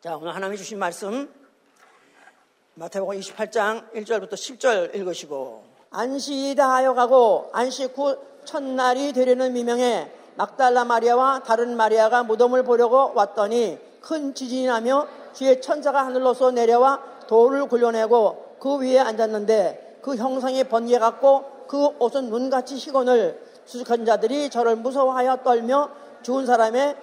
자, 오늘 하나님이 주신 말씀 마태복음 28장 1절부터 10절 읽으시고 안식이다 하여 가고 안식 후 첫날이 되려는 미명에 막달라 마리아와 다른 마리아가 무덤을 보려고 왔더니 큰 지진이 나며 뒤에 천사가 하늘로서 내려와 돌을 굴려내고 그 위에 앉았는데 그 형상이 번개 같고 그 옷은 눈같이 희건을 수직한 자들이 저를 무서워하여 떨며 죽은 사람의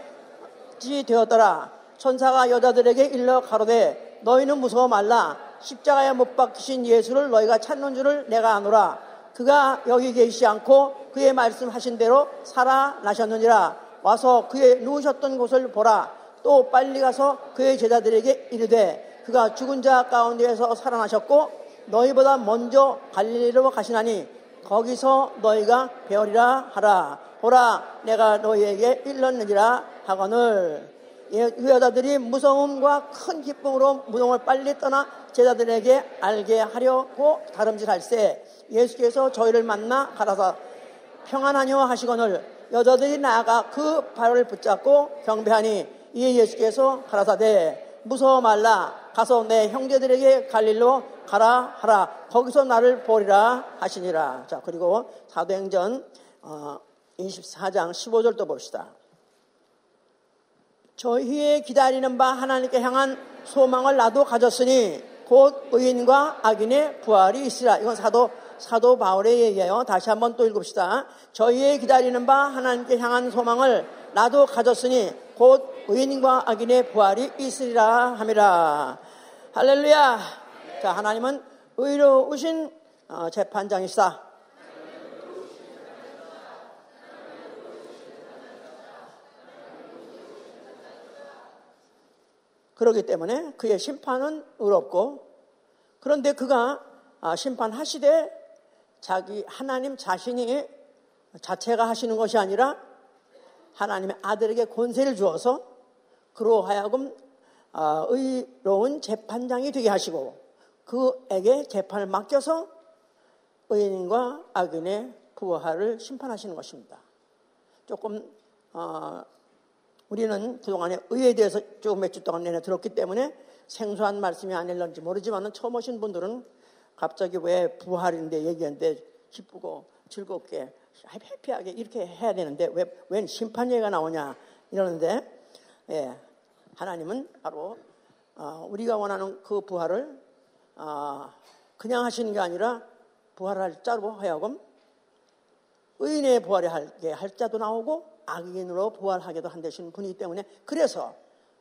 지 되었더라. 천사가 여자들에게 일러 가로되 너희는 무서워 말라. 십자가에 못 박히신 예수를 너희가 찾는 줄을 내가 아노라. 그가 여기 계시지 않고 그의 말씀하신 대로 살아나셨느니라. 와서 그의 누우셨던 곳을 보라. 또 빨리 가서 그의 제자들에게 이르되 그가 죽은 자 가운데에서 살아나셨고 너희보다 먼저 갈릴리로 가시나니 거기서 너희가 배우리라 하라. 보라 내가 너희에게 일렀느니라 하거늘 예, 그 여자들이 무서움과 큰 기쁨으로 무덤을 빨리 떠나 제자들에게 알게 하려고 다름질할세 예수께서 저희를 만나 가라사 평안하뇨 하시거늘 여자들이 나아가 그 발을 붙잡고 경배하니 이에 예수께서 가라사대 무서워 말라. 가서 내 형제들에게 갈릴로 가라 하라. 거기서 나를 보리라 하시니라. 자 그리고 사도행전 24장 어, 15절도 봅시다 저희의 기다리는 바 하나님께 향한 소망을 나도 가졌으니 곧 의인과 악인의 부활이 있으라. 이건 사도 사도 바울의 얘기예요. 다시 한번 또 읽읍시다. 저희의 기다리는 바 하나님께 향한 소망을 나도 가졌으니 곧 의인과 악인의 부활이 있으리라 함이라. 할렐루야. 자, 하나님은 의로우신 어, 재판장이시다. 그러기 때문에 그의 심판은 의롭고 그런데 그가 아, 심판하시되 자기 하나님 자신이 자체가 하시는 것이 아니라 하나님의 아들에게 권세를 주어서 그로 하여금 아, 의로운 재판장이 되게 하시고 그에게 재판을 맡겨서 의인과 악인의 부활을 심판하시는 것입니다. 조금 어, 우리는 그동안에 의에 대해서 조금 몇주 동안 내내 들었기 때문에 생소한 말씀이 아닐런지 모르지만 처음 오신 분들은 갑자기 왜 부활인데 얘기하는데 기쁘고 즐겁게 해피하게 이렇게 해야 되는데 왜, 웬 심판 얘기가 나오냐 이러는데 예, 하나님은 바로 어, 우리가 원하는 그 부활을 어, 그냥 하시는 게 아니라 부활할 자로 하여금 의인의 부활에 할 자도 나오고 악인으로 부활하게도 한다신 분이기 때문에 그래서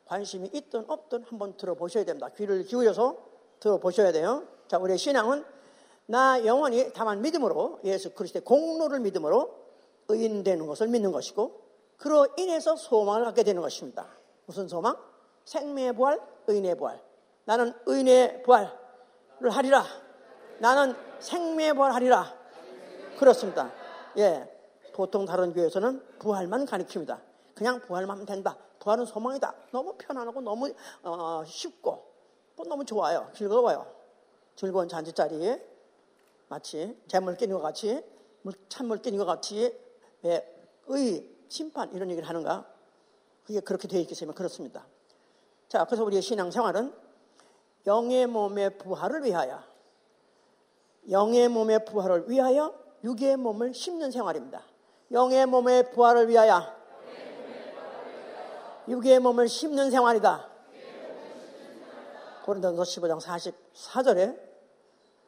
관심이 있든 없든 한번 들어보셔야 됩니다. 귀를 기울여서 들어보셔야 돼요. 자, 우리의 신앙은 나 영원히 다만 믿음으로 예수 그리스도의 공로를 믿음으로 의인되는 것을 믿는 것이고 그로 인해서 소망을 갖게 되는 것입니다. 무슨 소망? 생명의 부활, 의인의 부활. 나는 의인의 부활을 하리라. 나는 생명의 부활 하리라. 그렇습니다. 예. 보통 다른 교회에서는 부활만 가리킵니다. 그냥 부활만 하면 된다. 부활은 소망이다. 너무 편안하고 너무 어, 쉽고 또 너무 좋아요. 즐거워요. 즐거운 잔치 자리에 마치 재물 끼는 것 같이 찬물 끼는 것 같이 예, 의 심판 이런 얘기를 하는가? 그게 그렇게 되어 있기 때문에 그렇습니다. 자, 그래서 우리의 신앙생활은 영의 몸의 부활을 위하여 영의 몸의 부활을 위하여 육의 몸을 심는 생활입니다. 영의 몸의 부활을 위하여 육의 몸을 심는 생활이다. 고린도서 15장 44절에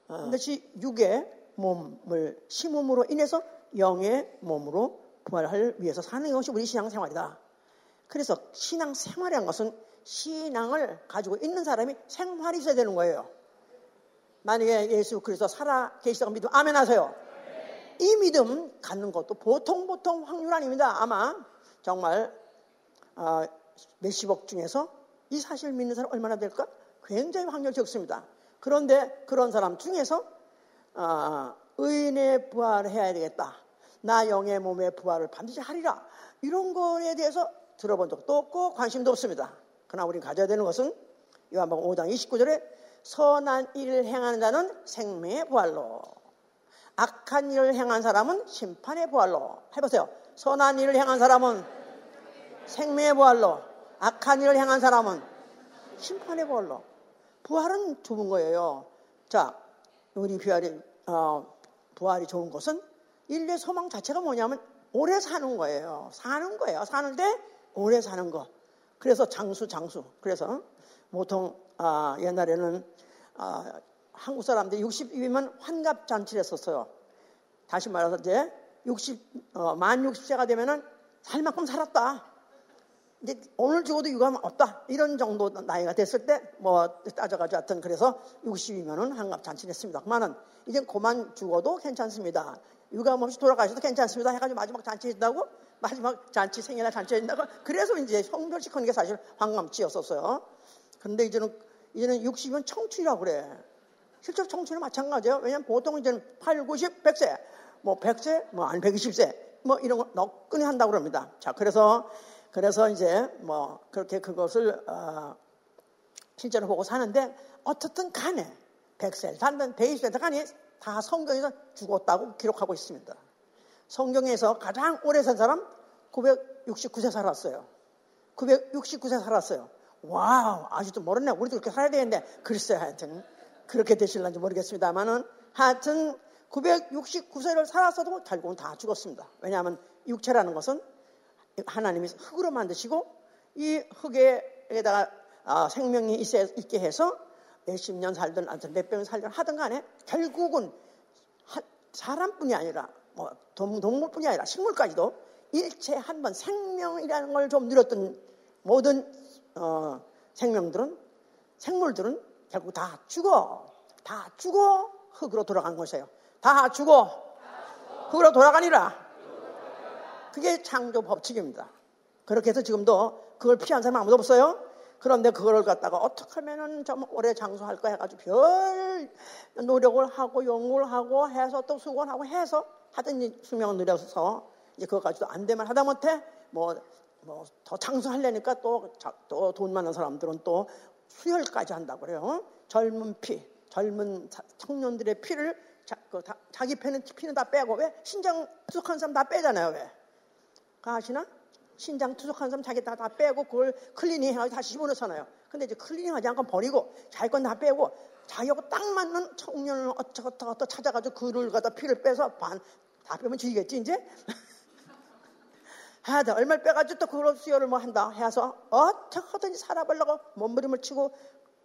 그것이 육의 몸을 심음으로 인해서 영의 몸으로 부활을 위해서 사는 것이 우리 신앙생활이다. 그래서 신앙생활이란 것은 신앙을 가지고 있는 사람이 생활이 있어야 되는 거예요. 만약에 예수 그리스도 살아 계시다고 믿으면 아멘 하세요. 이 믿음 갖는 것도 보통 보통 확률 아닙니다. 아마 정말 어, 몇십억 중에서 이 사실을 믿는 사람 얼마나 될까? 굉장히 확률 적습니다. 그런데 그런 사람 중에서 어, 의인의 부활을 해야 되겠다. 나 영의 몸의 부활을 반드시 하리라. 이런 거에 대해서 들어본 적도 없고 관심도 없습니다. 그러나 우리는 가져야 되는 것은 요한복음 5장 29절에 선한 일을 행하는 자는 생명의 부활로 악한 일을 행한 사람은 심판의 부활로. 해보세요. 선한 일을 행한 사람은 생명의 부활로. 악한 일을 행한 사람은 심판의 벌로. 부활은 좋은 거예요. 자, 우리 부활이, 어, 부활이 좋은 것은 인류의 소망 자체가 뭐냐면 오래 사는 거예요. 사는 거예요. 사는데 오래 사는 거. 그래서 장수, 장수. 그래서 보통 아, 옛날에는 아, 한국 사람들이 60이면 환갑 잔치를 했었어요. 다시 말해서 이제 60, 어, 만 60세가 되면은 살 만큼 살았다. 이제 오늘 죽어도 유감 없다. 이런 정도 나이가 됐을 때 뭐 따져가지고 하여튼 그래서 60이면은 환갑 잔치를 했습니다. 그만은 이제 그만 죽어도 괜찮습니다. 유감 없이 돌아가셔도 괜찮습니다. 해가지고 마지막 잔치 했다고 마지막 잔치 생일날 잔치 했다고 그래서 이제 성별식하는 게 사실 환감치였었어요. 그런데 이제는 이제는 60이면 청춘이라고 그래. 실제로 청춘은 마찬가지예요. 왜냐하면 보통 이제는 8, 90, 100세, 뭐 100세, 뭐 아니 120세, 뭐 이런 거 너끈히 한다고 그럽니다. 자, 그래서 그래서 이제 뭐 그렇게 그것을 어, 실제로 보고 사는데 어떻든 간에 100세 살든 120세 간에 다 성경에서 죽었다고 기록하고 있습니다. 성경에서 가장 오래 산 사람 969세 살았어요. 969세 살았어요. wow, 아직도 모르네. 우리도 그렇게 살아야 되는데, 글쎄, 하여튼, 그렇게 되실런지 모르겠습니다만은, 하여튼, 969세를 살았어도 결국은 다 죽었습니다. 왜냐하면 육체라는 것은 하나님이 흙으로 만드시고, 이 흙에다가 아, 생명이 있게 해서 몇십 년 살든, 몇백 년 살든 하든 간에, 결국은 사람뿐이 아니라, 뭐, 동물뿐이 아니라 식물까지도 일체 한 번 생명이라는 걸 좀 누렸던 모든 어, 생명들은 생물들은 결국 다 죽어. 다 죽어 흙으로 돌아간 것이에요. 다 죽어. 흙으로 돌아가니라. 그게 창조 법칙입니다. 그렇게 해서 지금도 그걸 피한 사람 아무도 없어요. 그런데 그걸 갖다가 어떻게 하면은 좀 오래 장수할까 해가지고 별 노력을 하고 연구를 하고 해서 또 수고를 하고 해서 하든 수명을 늘려서 이제 그거 가지고 안 되면 하다못해 뭐 뭐 더 장수하려니까 또 또 돈 많은 사람들은 또 수혈까지 한다고 그래요. 젊은 피, 젊은 청년들의 피를 자, 그 다, 자기 피는 피는 다 빼고 왜 신장 투석한 사람 다 빼잖아요. 왜? 그 아시나? 신장 투석한 사람 자기 다, 다 빼고 그걸 cleaning 해가지고 다시 집어넣잖아요. 근데 이제 cleaning 하지 않고 버리고 자기 건 다 빼고 자기하고 딱 맞는 청년을 어쩌고저쩌고 찾아가지고 그를 갖다 피를 빼서 반 다 빼면 죽이겠지 이제? 해야 돼. 얼마를 빼가지고 또 그걸 수혈을 뭐 한다 해서 어떻게 하든지 살아보려고 몸부림을 치고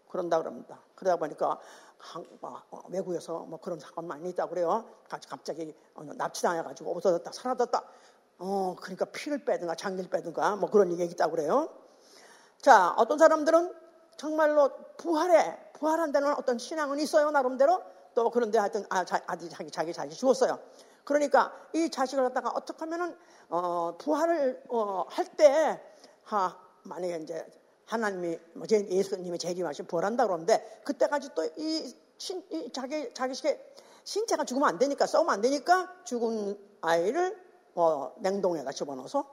그런다 그럽니다. 그러다 보니까 한, 뭐, 어, 외국에서 뭐 그런 사건 많이 있다고 그래요. 갑자기 어, 납치당해가지고 없어졌다, 사라졌다. 어, 그러니까 피를 빼든가 장기를 빼든가 뭐 그런 얘기 있다고 그래요. 자, 어떤 사람들은 정말로 부활에, 부활한다는 어떤 신앙은 있어요, 나름대로. 또 그런데 하여튼, 아, 자, 아직 자기, 자기, 자기 죽었어요. 그러니까 이 자식을 갖다가 어떻게 하면은 어, 부활을 어, 할때 만약에 이제 하나님이 뭐 예수님이 재림하시 부활한다 그러는데 그때까지 또이 자기 자기식의 신체가 죽으면 안 되니까 싸우면 안 되니까 죽은 아이를 어, 냉동에다 집어넣어서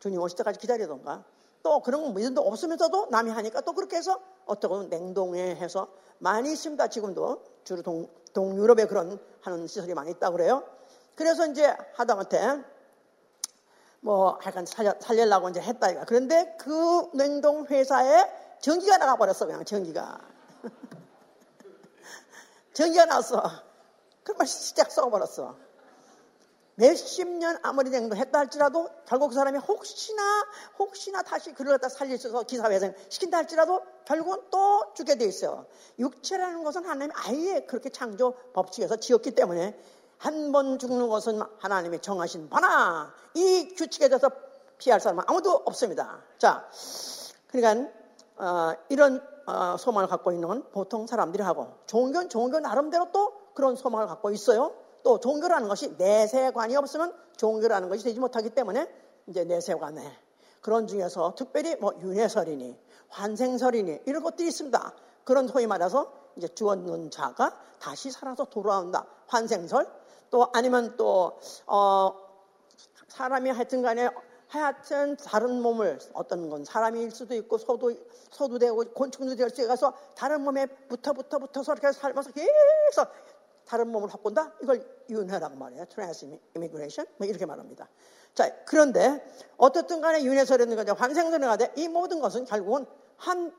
주님 오실 때까지 기다리던가 또 그런 건 믿음도 없으면서도 남이 하니까 또 그렇게 해서 어떻게 보면 냉동에 해서 많이 있습니다. 지금도 주로 동, 동유럽에 그런 하는 시설이 많이 있다고 그래요. 그래서 이제 하다못해 뭐 약간 살려, 살려려고 이제 했다 이가. 그런데 그 냉동 회사에 전기가 나가 버렸어 그냥 전기가. 전기가 났어. 그러면 시작 썩어버렸어. 몇십 년 아무리 냉동했다 할지라도 결국 그 사람이 혹시나 혹시나 다시 그를 갖다 살릴 수 있어서 기사회생 시킨다 할지라도 결국은 또 죽게 돼 있어요. 육체라는 것은 하나님 아예 그렇게 창조 법칙에서 지었기 때문에 한 번 죽는 것은 하나님이 정하신 바나 이 규칙에 대해서 피할 사람은 아무도 없습니다. 자, 그러니까 어, 이런 어, 소망을 갖고 있는 건 보통 사람들이 하고 종교는 종교 나름대로 또 그런 소망을 갖고 있어요. 또 종교라는 것이 내세관이 없으면 종교라는 것이 되지 못하기 때문에 이제 내세관에 그런 중에서 특별히 뭐 윤회설이니 환생설이니 이런 것들이 있습니다. 그런 소위 말해서 이제 죽었는 자가 다시 살아서 돌아온다. 환생설 또 아니면 또 어, 사람이 하여튼 간에 하여튼 다른 몸을 어떤 건 사람일 수도 있고 소도 소도 되고 곤충도 될 수 있어서 다른 몸에 붙어 붙어 붙어서 이렇게 살면서 계속 다른 몸을 바꾼다? 이걸 윤회라고 말해요. transmigration 뭐 이렇게 말합니다. 자, 그런데 어떻든 간에 윤회설이든 간에 환생설이든 간에 이 모든 것은 결국은 한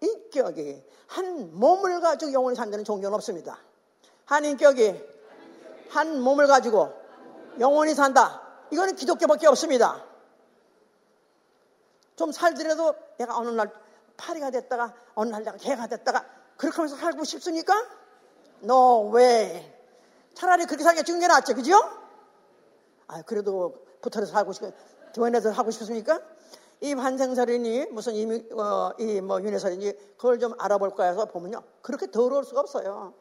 인격이 한 몸을 가지고 영원히 산다는 종교는 없습니다. 한 인격이 한 몸을 가지고 영원히 산다. 이거는 기독교밖에 없습니다. 좀 살더라도 내가 어느 날 파리가 됐다가 어느 날 내가 개가 됐다가 그렇게 하면서 살고 싶습니까? No way. 차라리 그렇게 살기가 죽는 게 낫죠. 그죠? 아, 그래도 붙어서 살고 싶, 교회에서 하고 싶습니까? 이 환생설이니 무슨 이미, 어, 이뭐 윤회설이니 그걸 좀 알아볼까 해서 보면요. 그렇게 더러울 수가 없어요.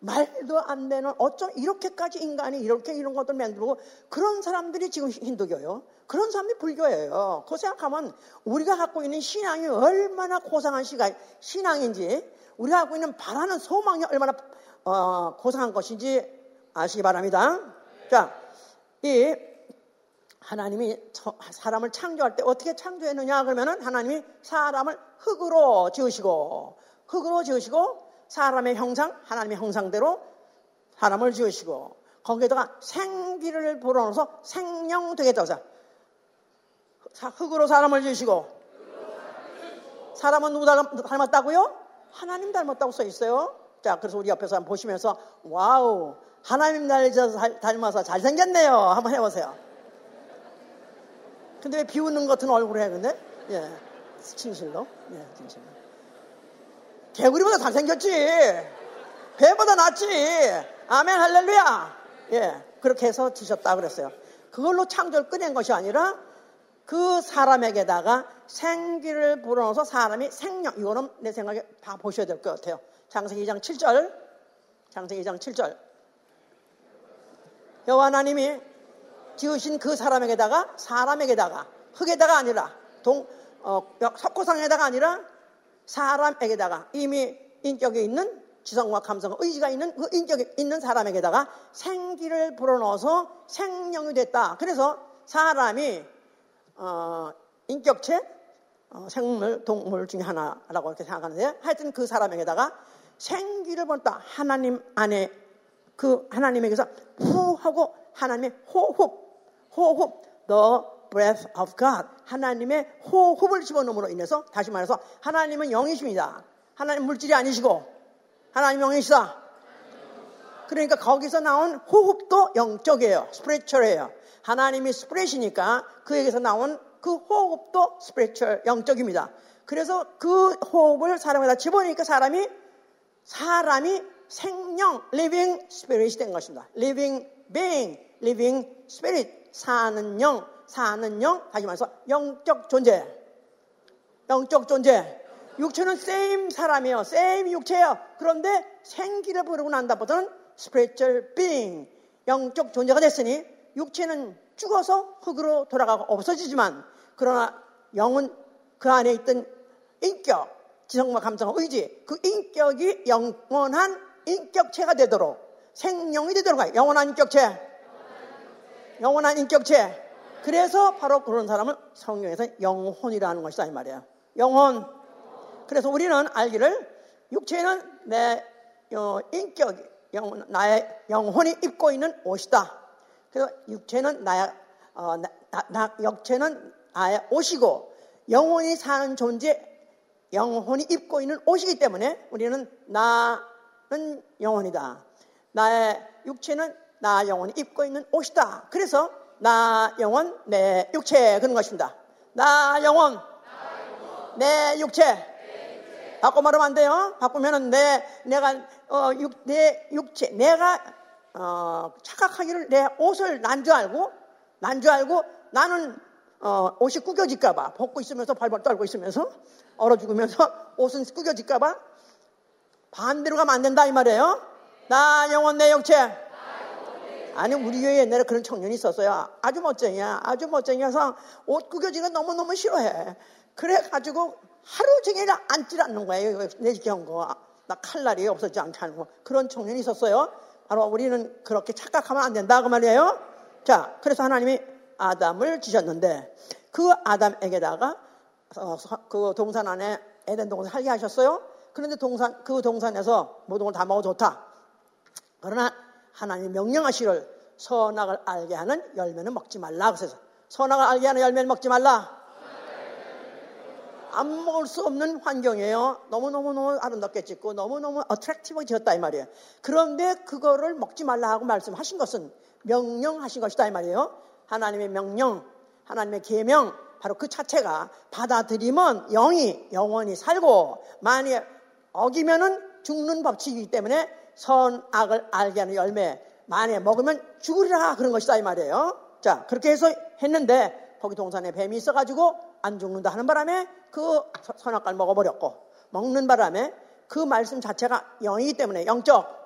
말도 안 되는 어쩜 이렇게까지 인간이 이렇게 이런 것들 만들고 그런 사람들이 지금 힌두교요. 그런 사람이 불교예요. 그 생각하면 우리가 갖고 있는 신앙이 얼마나 고상한 시간, 신앙인지 우리가 갖고 있는 바라는 소망이 얼마나 어, 고상한 것인지 아시기 바랍니다. 자, 이 하나님이 사람을 창조할 때 어떻게 창조했느냐 그러면은 하나님이 사람을 흙으로 지으시고 흙으로 지으시고 사람의 형상, 하나님의 형상대로 사람을 지으시고 거기에다가 생기를 불어넣어서 생명 되겠다고 자, 흙으로 사람을 지으시고 사람은 누구 닮았다고요? 하나님 닮았다고 써 있어요. 자, 그래서 우리 옆에서 한번 보시면서 와우, 하나님 날 닮아서 잘생겼네요. 한번 해보세요. 근데 왜 비웃는 것 같은 얼굴을 해, 근데? 예. 진실로? 예, 진실로. 개구리보다 잘생겼지. 배보다 낫지. 아멘, 할렐루야. 예. 그렇게 해서 드셨다 그랬어요. 그걸로 창조를 꺼낸 것이 아니라 그 사람에게다가 생기를 불어넣어서 사람이 생명, 이거는 내 생각에 다 보셔야 될 것 같아요. 장세기 2장 7절. 장세기 2장 7절. 여호와 하나님이 지으신 그 사람에게다가 사람에게다가 흙에다가 아니라 동 어, 석고상에다가 아니라 사람에게다가 이미 인격에 있는 지성과 감성, 의지가 있는 그 인격에 있는 사람에게다가 생기를 불어넣어서 생명이 됐다. 그래서 사람이 어, 인격체, 어, 생물, 동물 중에 하나라고 이렇게 생각하는데 하여튼 그 사람에게다가 생기를 불었다. 하나님 안에 그 하나님에게서 후 하고 하나님의 호흡, 호흡, the breath of God. 하나님의 호흡을 집어넣음으로 인해서 다시 말해서 하나님은 영이십니다. 하나님 물질이 아니시고 하나님 영이시다. 그러니까 거기서 나온 호흡도 영적이에요. spiritual이에요. 하나님이 spirit이니까 그에게서 나온 그 호흡도 spiritual 영적입니다. 그래서 그 호흡을 사람에다 집어넣으니까 사람이 사람이 생명, living spirit이 된 것입니다. living being, living spirit, 사는 영, 사는 영, 다시 말해서 영적 존재. 영적 존재. 육체는 same 사람이에요. same 육체예요. 그런데 생기를 부르고 난다보다는 spiritual being, 영적 존재가 됐으니 육체는 죽어서 흙으로 돌아가고 없어지지만 그러나 영은 그 안에 있던 인격, 지성과 감성, 의지, 그 인격이 영원한 인격체가 되도록 생명이 되도록 하요. 영원한 인격체. 영원한 인격체. 그래서 바로 그런 사람을 성경에서 영혼이라는 것이다 이 말이에요. 영혼. 그래서 우리는 알기를 육체는 내 어, 인격, 영, 나의 영혼이 입고 있는 옷이다. 그래서 육체는 나의 어, 나, 나, 나, 육체는 나의 옷이고 영혼이 사는 존재, 영혼이 입고 있는 옷이기 때문에 우리는 나는 영혼이다. 나의 육체는 나 영혼이 입고 있는 옷이다. 그래서 나 영혼, 내 육체 그런 것입니다. 나 영혼, 내 육체. 바꿔 말하면 안 돼요. 바꾸면은 내 내가 어, 육, 내 육체 내가 어, 착각하기를 내 옷을 난 줄 알고 난 줄 알고 나는 어, 옷이 구겨질까봐 벗고 있으면서 발발 떨고 있으면서 얼어 죽으면서 옷은 구겨질까봐 반대로 가면 안 된다 이 말이에요. 나 영혼 내 육체. 아니 우리 교회 옛날에 그런 청년이 있었어요. 아주 멋쟁이야. 아주 멋쟁이어서 옷 구겨지는 너무너무 싫어해. 그래가지고 하루 종일 앉질 않는 거예요. 내지경 거. 나 칼날이 없어지지 않게 하는 거. 그런 청년이 있었어요. 바로 우리는 그렇게 착각하면 안 된다 그 말이에요. 자, 그래서 하나님이 아담을 지셨는데 그 아담에게다가 어, 그 동산 안에 에덴 동산 살게 하셨어요. 그런데 동산 그 동산에서 모든 걸 다 먹어 좋다. 그러나 하나님 명령하시를 선악을 알게 하는 열매는 먹지 말라. 그래서 선악을 알게 하는 열매는 먹지 말라. 안 먹을 수 없는 환경이에요. 너무너무너무 아름답게 찍고 너무너무 어트랙티브하게 지었다 이 말이에요. 그런데 그거를 먹지 말라 하고 말씀하신 것은 명령하신 것이다 이 말이에요. 하나님의 명령, 하나님의 계명 바로 그 자체가 받아들이면 영이 영원히 살고 만약 어기면은 죽는 법칙이기 때문에 선악을 알게 하는 열매 만에 먹으면 죽으리라 그런 것이다 이 말이에요. 자 그렇게 해서 했는데 거기 동산에 뱀이 있어가지고 안 죽는다 하는 바람에 그 선악과를 먹어버렸고 먹는 바람에 그 말씀 자체가 영이기 때문에 영적.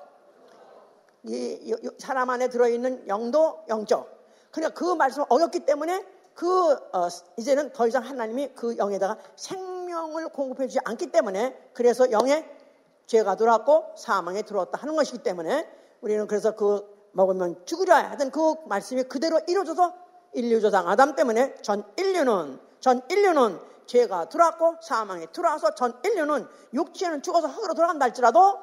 이 사람 안에 들어있는 영도 영적. 그러니까 그 말씀을 어겼기 때문에 그 어, 이제는 더 이상 하나님이 그 영에다가 생명을 공급해 주지 않기 때문에 그래서 영에 죄가 들어왔고 사망에 들어왔다 하는 것이기 때문에 우리는 그래서 그 먹으면 죽으려 하던 그 말씀이 그대로 이루어져서 인류조상 아담 때문에 전 인류는 전 인류는 죄가 들어왔고 사망에 들어와서 전 인류는 육체는 죽어서 흙으로 돌아간다 할지라도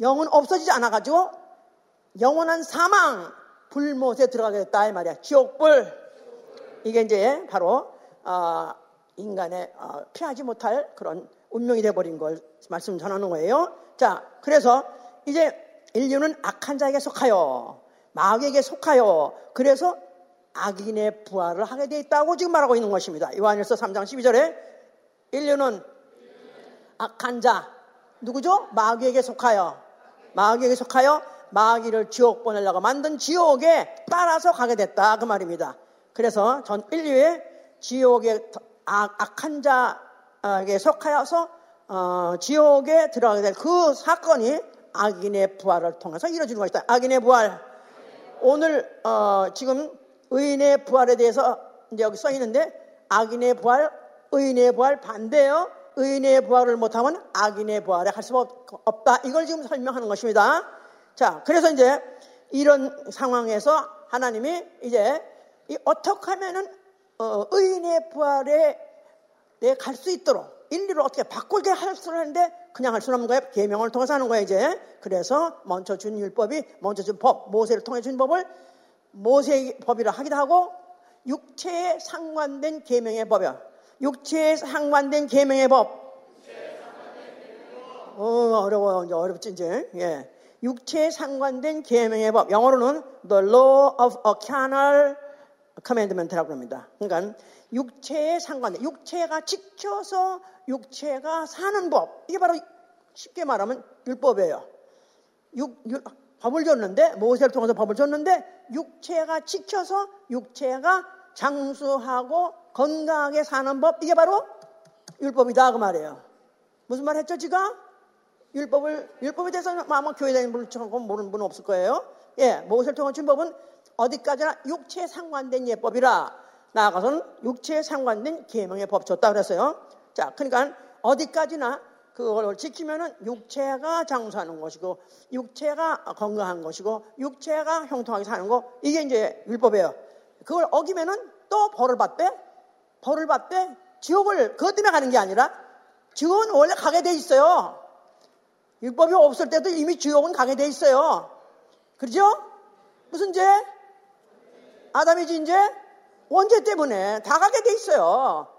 영은 없어지지 않아가지고 영원한 사망 불못에 들어가게 됐다 이 말이야 지옥불 이게 이제 바로 어, 인간의 어, 피하지 못할 그런 운명이 돼버린 걸 말씀 전하는 거예요. 자 그래서 이제 인류는 악한 자에게 속하여 마귀에게 속하여 그래서 악인의 부활을 하게 돼 있다고 지금 말하고 있는 것입니다. 요한일서 3장 12절에 인류는 악한 자 누구죠? 마귀에게 속하여 마귀에게 속하여 마귀를 지옥 보내려고 만든 지옥에 따라서 가게 됐다 그 말입니다. 그래서 전 인류의 지옥의 악, 악한 자에게 속하여서 어, 지옥에 들어가게 될 그 사건이 악인의 부활을 통해서 이루어지는 것이다. 악인의 부활. 오늘 어, 지금 의인의 부활에 대해서 여기 써 있는데 악인의 부활, 의인의 부활 반대요. 의인의 부활을 못하면 악인의 부활에 할수 없다. 이걸 지금 설명하는 것입니다. 자, 그래서 이제 이런 상황에서 하나님이 이제 어떻게 하면은 어, 의인의 부활에 갈 수 있도록 인류를 어떻게 바꾸게 할 수는 있는데 그냥 할 수는 없는 거예요. 계명을 통해서 하는 거예요, 이제. 그래서 먼저 준 율법이 먼저 준 법, 모세를 통해 준 법을 모세의 법이라 하기도 하고 육체에 상관된 계명의 법이야. 육체에 상관된 계명의 법. 어, 어려워, 이제 어렵지, 이제. 예. 육체에 상관된 계명의 법. 영어로는 the law of a carnal commandment라고 합니다. 그러니까 육체에 상관된, 육체가 지켜서 육체가 사는 법. 이게 바로 쉽게 말하면 율법이에요. 육, 육, 법을 줬는데 모세를 통해서 법을 줬는데 육체가 지켜서 육체가 장수하고 건강하게 사는 법 이게 바로 율법이다 그 말이에요. 무슨 말 했죠 지가? 율법을 율법에 대해서 아마 교회 다니는 분을 처음 모르는 분은 없을 거예요. 예, 모세를 통한 준 법은 어디까지나 육체에 상관된 예법이라 나아가서는 육체에 상관된 계명의 법 줬다 그랬어요. 자, 그러니까 어디까지나 그걸 지키면은 육체가 장수하는 것이고 육체가 건강한 것이고 육체가 형통하게 사는 거 이게 이제 율법이에요. 그걸 어기면은 또 벌을 받대. 벌을 받대. 지옥을 그것 때문에 가는 게 아니라 지옥은 원래 가게 돼 있어요. 율법이 없을 때도 이미 지옥은 가게 돼 있어요. 그렇죠? 무슨 죄? 아담의 죄인제 원죄 때문에 다 가게 돼 있어요.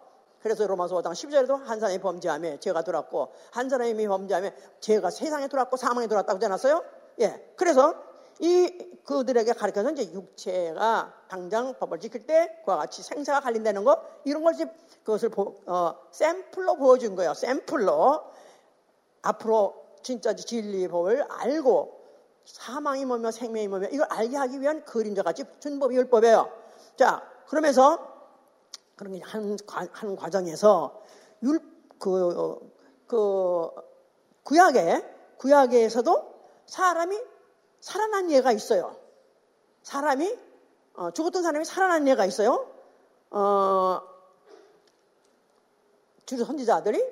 그래서 로마서 5장 12절에도 한 사람이 범죄하며 죄가 들어왔고 한 사람이 범죄하며 죄가 세상에 들어왔고 사망에 들어왔다고 되지 않았어요? 예. 그래서 이 그들에게 가르쳐서 이제 육체가 당장 법을 지킬 때 그와 같이 생사가 갈린다는 거 이런 걸 이제 그것을 보, 어, 샘플로 보여준 거예요. 샘플로 앞으로 진짜 진리 법을 알고 사망이 뭐며 생명이 뭐며 이걸 알게 하기 위한 그림자 같이 준 법이 율법이에요. 자 그러면서 그런 한, 한 과정에서 율, 그, 그, 구약에, 구약에서도 사람이 살아난 예가 있어요. 사람이, 어, 죽었던 사람이 살아난 예가 있어요. 어, 주주 선지자들이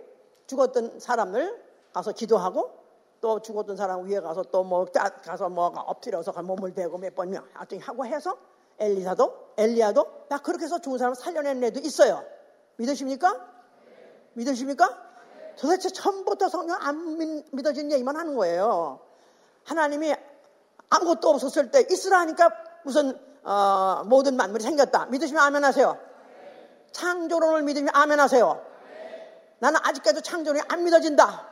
죽었던 사람을 가서 기도하고 또 죽었던 사람 위에 가서 또 뭐 가서 뭐 엎드려서 몸을 대고 몇 번명 하여튼 하고 해서 엘리사도 엘리야도 다 그렇게 해서 죽은 사람을 살려낸 애도 있어요. 믿으십니까? 믿으십니까? 도대체 처음부터 성경 안 믿어진 얘기만 하는 거예요. 하나님이 아무것도 없었을 때 있으라 하니까 무슨 어, 모든 만물이 생겼다. 믿으시면 아멘 하세요. 창조론을 믿으면 아멘 하세요. 나는 아직까지도 창조론이 안 믿어진다.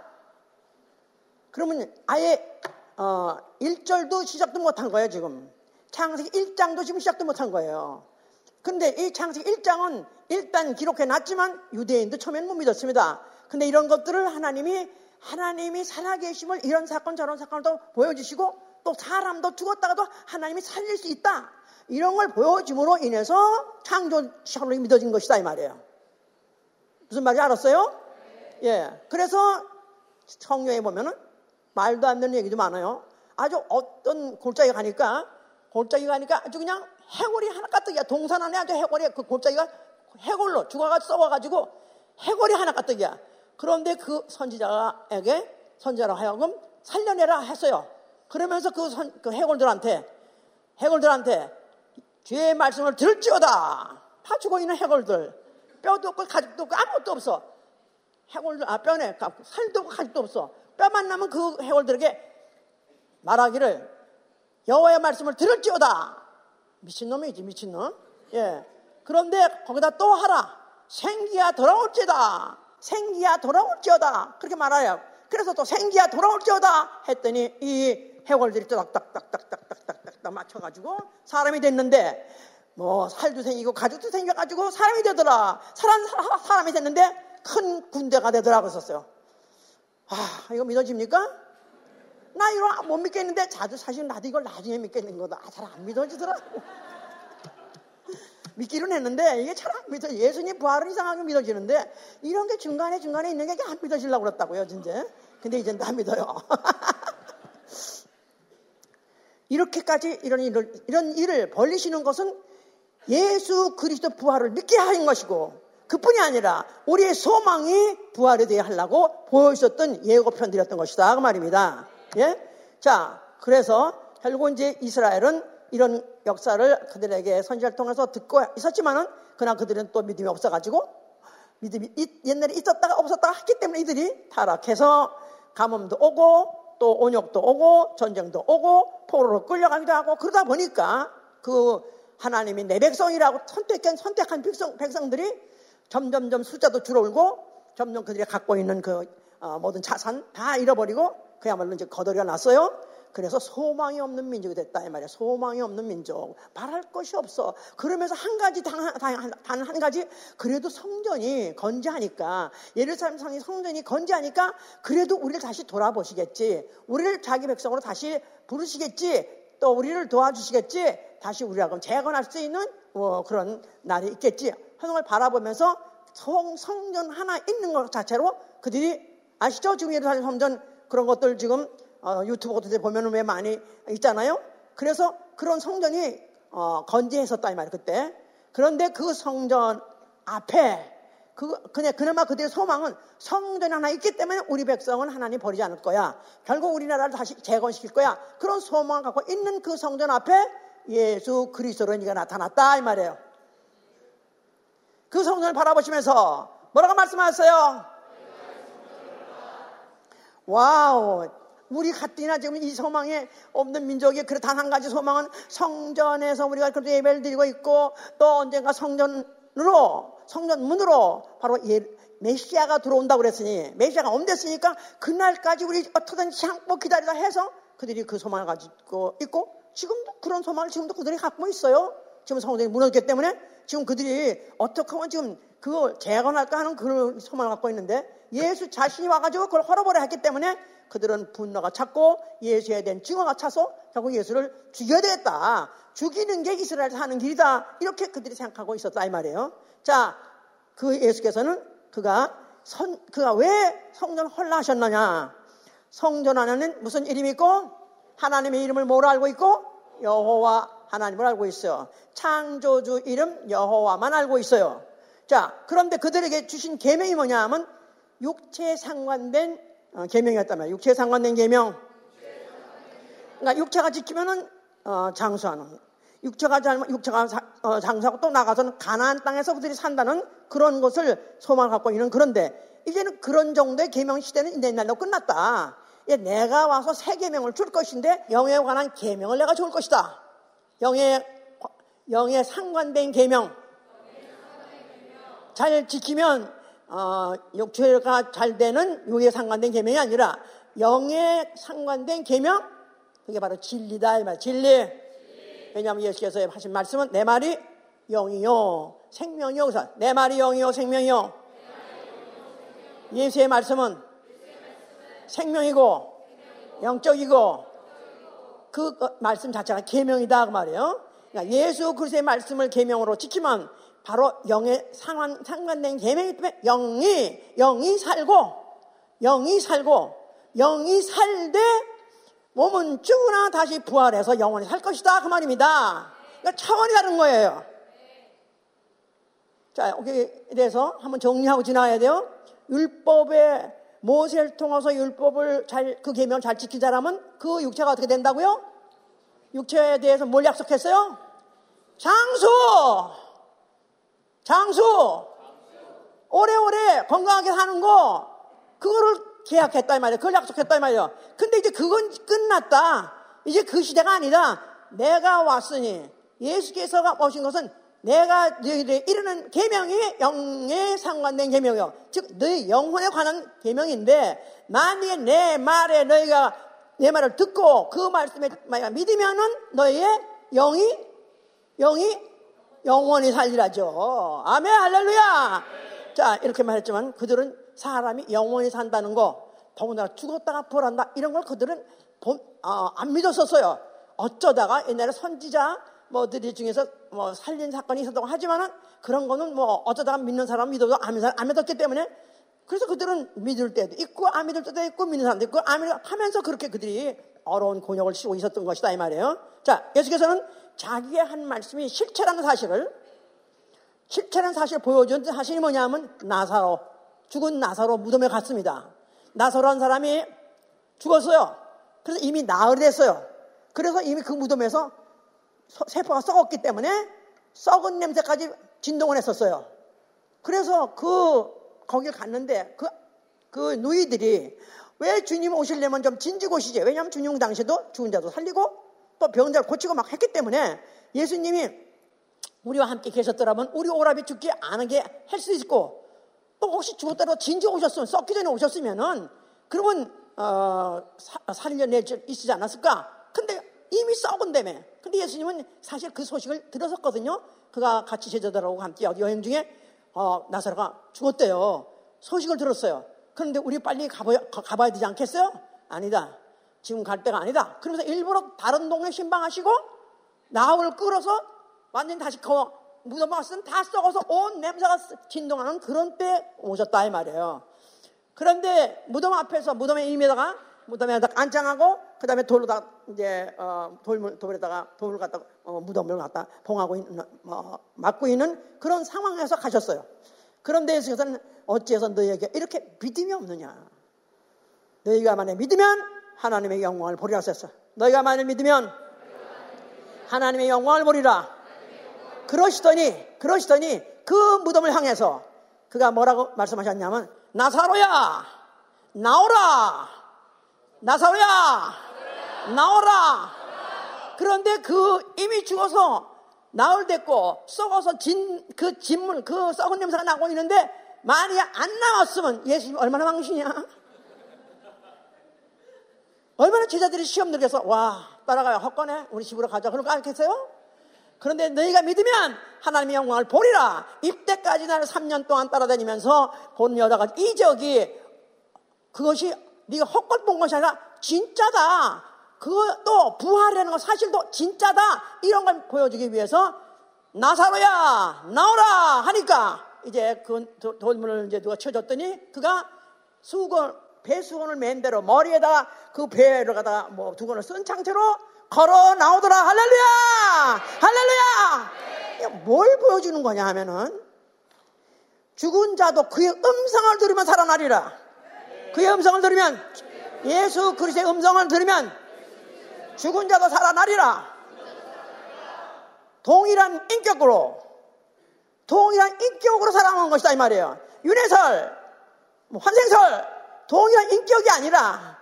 그러면 아예 어, 1절도 시작도 못한 거예요, 지금. 창세기 1장도 지금 시작도 못한 거예요. 근데 이 창세기 1장은 일단 기록해 놨지만 유대인도 처음에는 못 믿었습니다. 근데 이런 것들을 하나님이 하나님이 살아계심을 이런 사건 저런 사건을 또 보여주시고 또 사람도 죽었다가도 하나님이 살릴 수 있다. 이런 걸 보여줌으로 인해서 창조 시작으로 믿어진 것이다 이 말이에요. 무슨 말인지 알았어요? 예. 그래서 성경에 보면은 말도 안 되는 얘기도 많아요. 아주 어떤 골짜기 가니까 골짜기 가 니까 아주 그냥 해골이 하나 까뜩이야. 동산 안에 아주 해골이 그 골짜기가 해골로 죽어가지고 썩어가지고 해골이 하나 까뜩이야. 그런데 그 선지자에게 선지자로 하여금 살려내라 했어요. 그러면서 그, 선, 그 해골들한테 해골들한테 죄의 말씀을 들을지어다. 다 죽어 있는 해골들. 뼈도 없고 가죽도 없고 아무것도 없어. 해골들 아 뼈네 살도 없고 가죽도 없어. 뼈만 남은 그 해골들에게 말하기를 여호와의 말씀을 들을지어다. 미친놈이지 미친놈. 예. 그런데 거기다 또 하라. 생기야 돌아올지다. 생기야 돌아올지어다. 그렇게 말하여. 그래서 또 생기야 돌아올지어다 했더니 이 해골들이 또딱딱딱딱딱딱딱딱 맞춰가지고 사람이 됐는데 뭐 살도 생기고 가죽도 생겨가지고 사람이 되더라. 사람 사람이 됐는데 큰 군대가 되더라 그랬었어요. 아 이거 믿어집니까? 나 이거 못 믿겠는데 자주 사실 나도 이걸 나중에 믿겠는 거다. 아, 잘 안 믿어지더라고. 믿기는 했는데 이게 잘 안 믿어. 예수님 부활은 이상하게 믿어지는데 이런 게 중간에 중간에 있는 게 안 믿어지려고 그랬다고요, 진짜. 근데 이젠 다 믿어요. 이렇게까지 이런 일을, 이런 일을 벌리시는 것은 예수 그리스도 부활을 믿게 하는 것이고 그뿐이 아니라 우리의 소망이 부활에 대해 하려고 보여주셨던 예고편들이었던 것이다. 그 말입니다. 예? 자, 그래서 이제 이스라엘은 이런 역사를 그들에게 선지자를 통해서 듣고 있었지만은 그러나 그들은 또 믿음이 없어가지고 믿음이 옛날에 있었다가 없었다가 했기 때문에 이들이 타락해서 가뭄도 오고 또 온역도 오고 전쟁도 오고 포로로 끌려가기도 하고 그러다 보니까 그 하나님이 내 백성이라고 선택한 선택한 백성, 백성들이 점점점 숫자도 줄어들고 점점 그들이 갖고 있는 그 어, 모든 자산 다 잃어버리고 그야말로 이제 거덜이가 났어요. 그래서 소망이 없는 민족이 됐다 이 말이야. 소망이 없는 민족. 말할 것이 없어. 그러면서 한 가지 단한 가지 그래도 성전이 건재하니까 예루살렘 성이 성전이 건재하니까 그래도 우리를 다시 돌아보시겠지. 우리를 자기 백성으로 다시 부르시겠지. 또 우리를 도와주시겠지. 다시 우리하고 재건할 수 있는 뭐 그런 날이 있겠지. 걸 바라보면서 성, 성전 하나 있는 것 자체로 그들이 아시죠? 지금 예루살렘 성전 그런 것들 지금 어, 유튜브 같은 데 보면 왜 많이 있잖아요. 그래서 그런 성전이 어, 건재했었다 이 말이에요 그때. 그런데 그 성전 앞에 그, 그냥 그나마 그들의 소망은 성전 하나 있기 때문에 우리 백성은 하나님 버리지 않을 거야. 결국 우리나라를 다시 재건시킬 거야. 그런 소망을 갖고 있는 그 성전 앞에 예수 그리스도로 니가 나타났다 이 말이에요. 그 성전을 바라보시면서 뭐라고 말씀하셨어요? wow. 우리 같이나 지금 이 소망이 없는 민족이 그래 단 한 가지 소망은 성전에서 우리가 그래도 예배를 드리고 있고 또 언젠가 성전으로 성전 문으로 바로 예, 메시아가 들어온다고 그랬으니 메시아가 옴됐으니까 그날까지 우리 어떻게든 참고 기다리다 해서 그들이 그 소망을 가지고 있고 지금도 그런 소망을 지금도 그들이 갖고 있어요. 지금 성전이 무너졌기 때문에 지금 그들이 어떻게 하면 지금 그걸 재건할까 하는 그런 소망을 갖고 있는데 예수 자신이 와가지고 그걸 헐어버려 했기 때문에 그들은 분노가 찼고 예수에 대한 증오가 차서 결국 예수를 죽여야 되겠다. 죽이는 게 이스라엘 사는 길이다. 이렇게 그들이 생각하고 있었다 이 말이에요. 자, 그 예수께서는 그가 선, 그가 왜 성전 헐라 하셨느냐? 성전 안에는 무슨 이름이 있고 하나님의 이름을 뭘 알고 있고 여호와 하나님을 알고 있어요. 창조주 이름 여호와만 알고 있어요. 자, 그런데 그들에게 주신 계명이 뭐냐 하면 육체에 상관된 어, 계명이었다면 육체에 상관된 계명. 그러니까 육체가 지키면은 어, 장수하는 육체가 잘 육체가 어, 장수하고 또 나가서는 가나안 땅에서 그들이 산다는 그런 것을 소망을 갖고 있는 그런데 이제는 그런 정도의 계명 시대는 옛날로 끝났다. 내가 와서 새 계명을 줄 것인데 영에 관한 계명을 내가 줄 것이다. 영에 영에 상관된 계명 잘 지키면 어, 육체가 잘 되는 육에 상관된 계명이 아니라 영에 상관된 계명 그게 바로 진리다 이 말. 진리. 왜냐하면 예수께서 하신 말씀은 내 말이 영이요 생명이요. 그래서 내 말이 영이요 생명이요. 예수의 말씀은 생명이고 영적이고 그 말씀 자체가 계명이다 그 말이에요. 그러니까 예수 그리스도의 말씀을 계명으로 지키면 바로 영의 상관, 상관된 계명이기 때문에 영이 영이 살고 영이 살고 영이 살되 몸은 죽으나 다시 부활해서 영원히 살 것이다 그 말입니다. 그러니까 차원이 다른 거예요. 자 여기에 대해서 한번 정리하고 지나야 돼요. 율법의 모세를 통해서 율법을 잘, 그 계명을 잘 지킨 사람은 그 육체가 어떻게 된다고요? 육체에 대해서 뭘 약속했어요? 장수! 장수! 오래오래 건강하게 사는 거, 그거를 계약했다, 이 말이에요. 그걸 약속했다, 이 말이에요. 근데 이제 그건 끝났다. 이제 그 시대가 아니다. 내가 왔으니, 예수께서가 오신 것은 내가 너희들에 이르는 계명이 영에 상관된 계명이요. 즉 너희 영혼에 관한 계명인데 만약에 내 말에 너희가 내 말을 듣고 그 말씀에 믿으면은 너희의 영이 영이 영원히 살리라죠. 아멘 할렐루야. 자 이렇게 말했지만 그들은 사람이 영원히 산다는 거 더군다나 죽었다가 부활한다 이런 걸 그들은 본, 어, 안 믿었었어요. 어쩌다가 옛날에 선지자 뭐들이 중에서 뭐 살린 사건이 있었다고 하지만은 그런 거는 뭐 어쩌다가 믿는 사람 믿어도 안, 믿, 안 믿었기 때문에 그래서 그들은 믿을 때도 있고 안 믿을 때도 있고 믿는 사람도 있고 안 믿을 하면서 그렇게 그들이 어려운 곤욕을 치고 있었던 것이다 이 말이에요. 자 예수께서는 자기의 한 말씀이 실체라는 사실을 실체라는 사실을 보여준 사실이 뭐냐면 나사로 죽은 나사로 무덤에 갔습니다. 나사로한 사람이 죽었어요. 그래서 이미 나흘이 됐어요. 그래서 이미 그 무덤에서 세포가 썩었기 때문에 썩은 냄새까지 진동을 했었어요. 그래서 그, 거길 갔는데 그, 그 누이들이 왜 주님 오시려면 좀 진지고 오시지? 왜냐하면 주님 당시에도 죽은 자도 살리고 또 병자를 고치고 막 했기 때문에 예수님이 우리와 함께 계셨더라면 우리 오라비 죽지 않게 할 수 있고 또 혹시 죽었다고 진지 오셨으면 썩기 전에 오셨으면은 그러면 어, 살려낼 수 있지 않았을까? 근데 이미 썩은다며. 근데 예수님은 사실 그 소식을 들었었거든요. 그가 같이 제자들하고 함께 여행 중에 어, 나사로가 죽었대요. 소식을 들었어요. 그런데 우리 빨리 가봐야, 가봐야 되지 않겠어요? 아니다. 지금 갈 때가 아니다. 그러면서 일부러 다른 동네 신방하시고 나흘을 끌어서 완전히 다시 그 무덤 왔으면 다 썩어서 온 냄새가 진동하는 그런 때 오셨다 이 말이에요. 그런데 무덤 앞에서 무덤에 임에다가 무덤에 다 안장하고 그 다음에 돌로 다 이제 어, 돌물 돌에다가 돌을 갖다 어, 무덤을 갖다 봉하고 있는 어, 막고 있는 그런 상황에서 가셨어요. 그런데 예수께서는 어찌해서 너희에게 이렇게 믿음이 없느냐? 너희가 만약 믿으면 하나님의 영광을 보리라 하셨어. 너희가 만약 믿으면 하나님의 영광을 보리라. 그러시더니 그러시더니 그 무덤을 향해서 그가 뭐라고 말씀하셨냐면 나사로야! 나오라! 나사로야! 나오라! 그런데 그 이미 죽어서 나흘 됐고 썩어서 진 그 진물 그 썩은 냄새가 나고 있는데 만약 안 나왔으면 예수님 얼마나 망신이야 얼마나 제자들이 시험 들여서 와 따라가요 헛거네 우리 집으로 가자 그런 거 알겠어요? 그런데 너희가 믿으면 하나님의 영광을 보리라 입대까지 나를 3년 동안 따라다니면서 본 여자가 이적이 그것이 네가 헛걸 본 것이 아니라 진짜다. 그것도 부활이라는 건 사실도 진짜다. 이런 걸 보여주기 위해서 나사로야 나오라 하니까 이제 그 돌문을 이제 누가 쳐줬더니 그가 수건 배수건을 맨 대로 머리에다 그 배를 갖다가 뭐 두건을 쓴 상태로 걸어 나오더라. 할렐루야! 할렐루야! 뭘 보여주는 거냐 하면은 죽은 자도 그의 음성을 들으면 살아나리라. 그의 음성을 들으면 예수 그리스도의 음성을 들으면 죽은 자도 살아나리라. 동일한 인격으로 동일한 인격으로 살아가는 것이다 이 말이에요. 윤회설, 뭐 환생설 동일한 인격이 아니라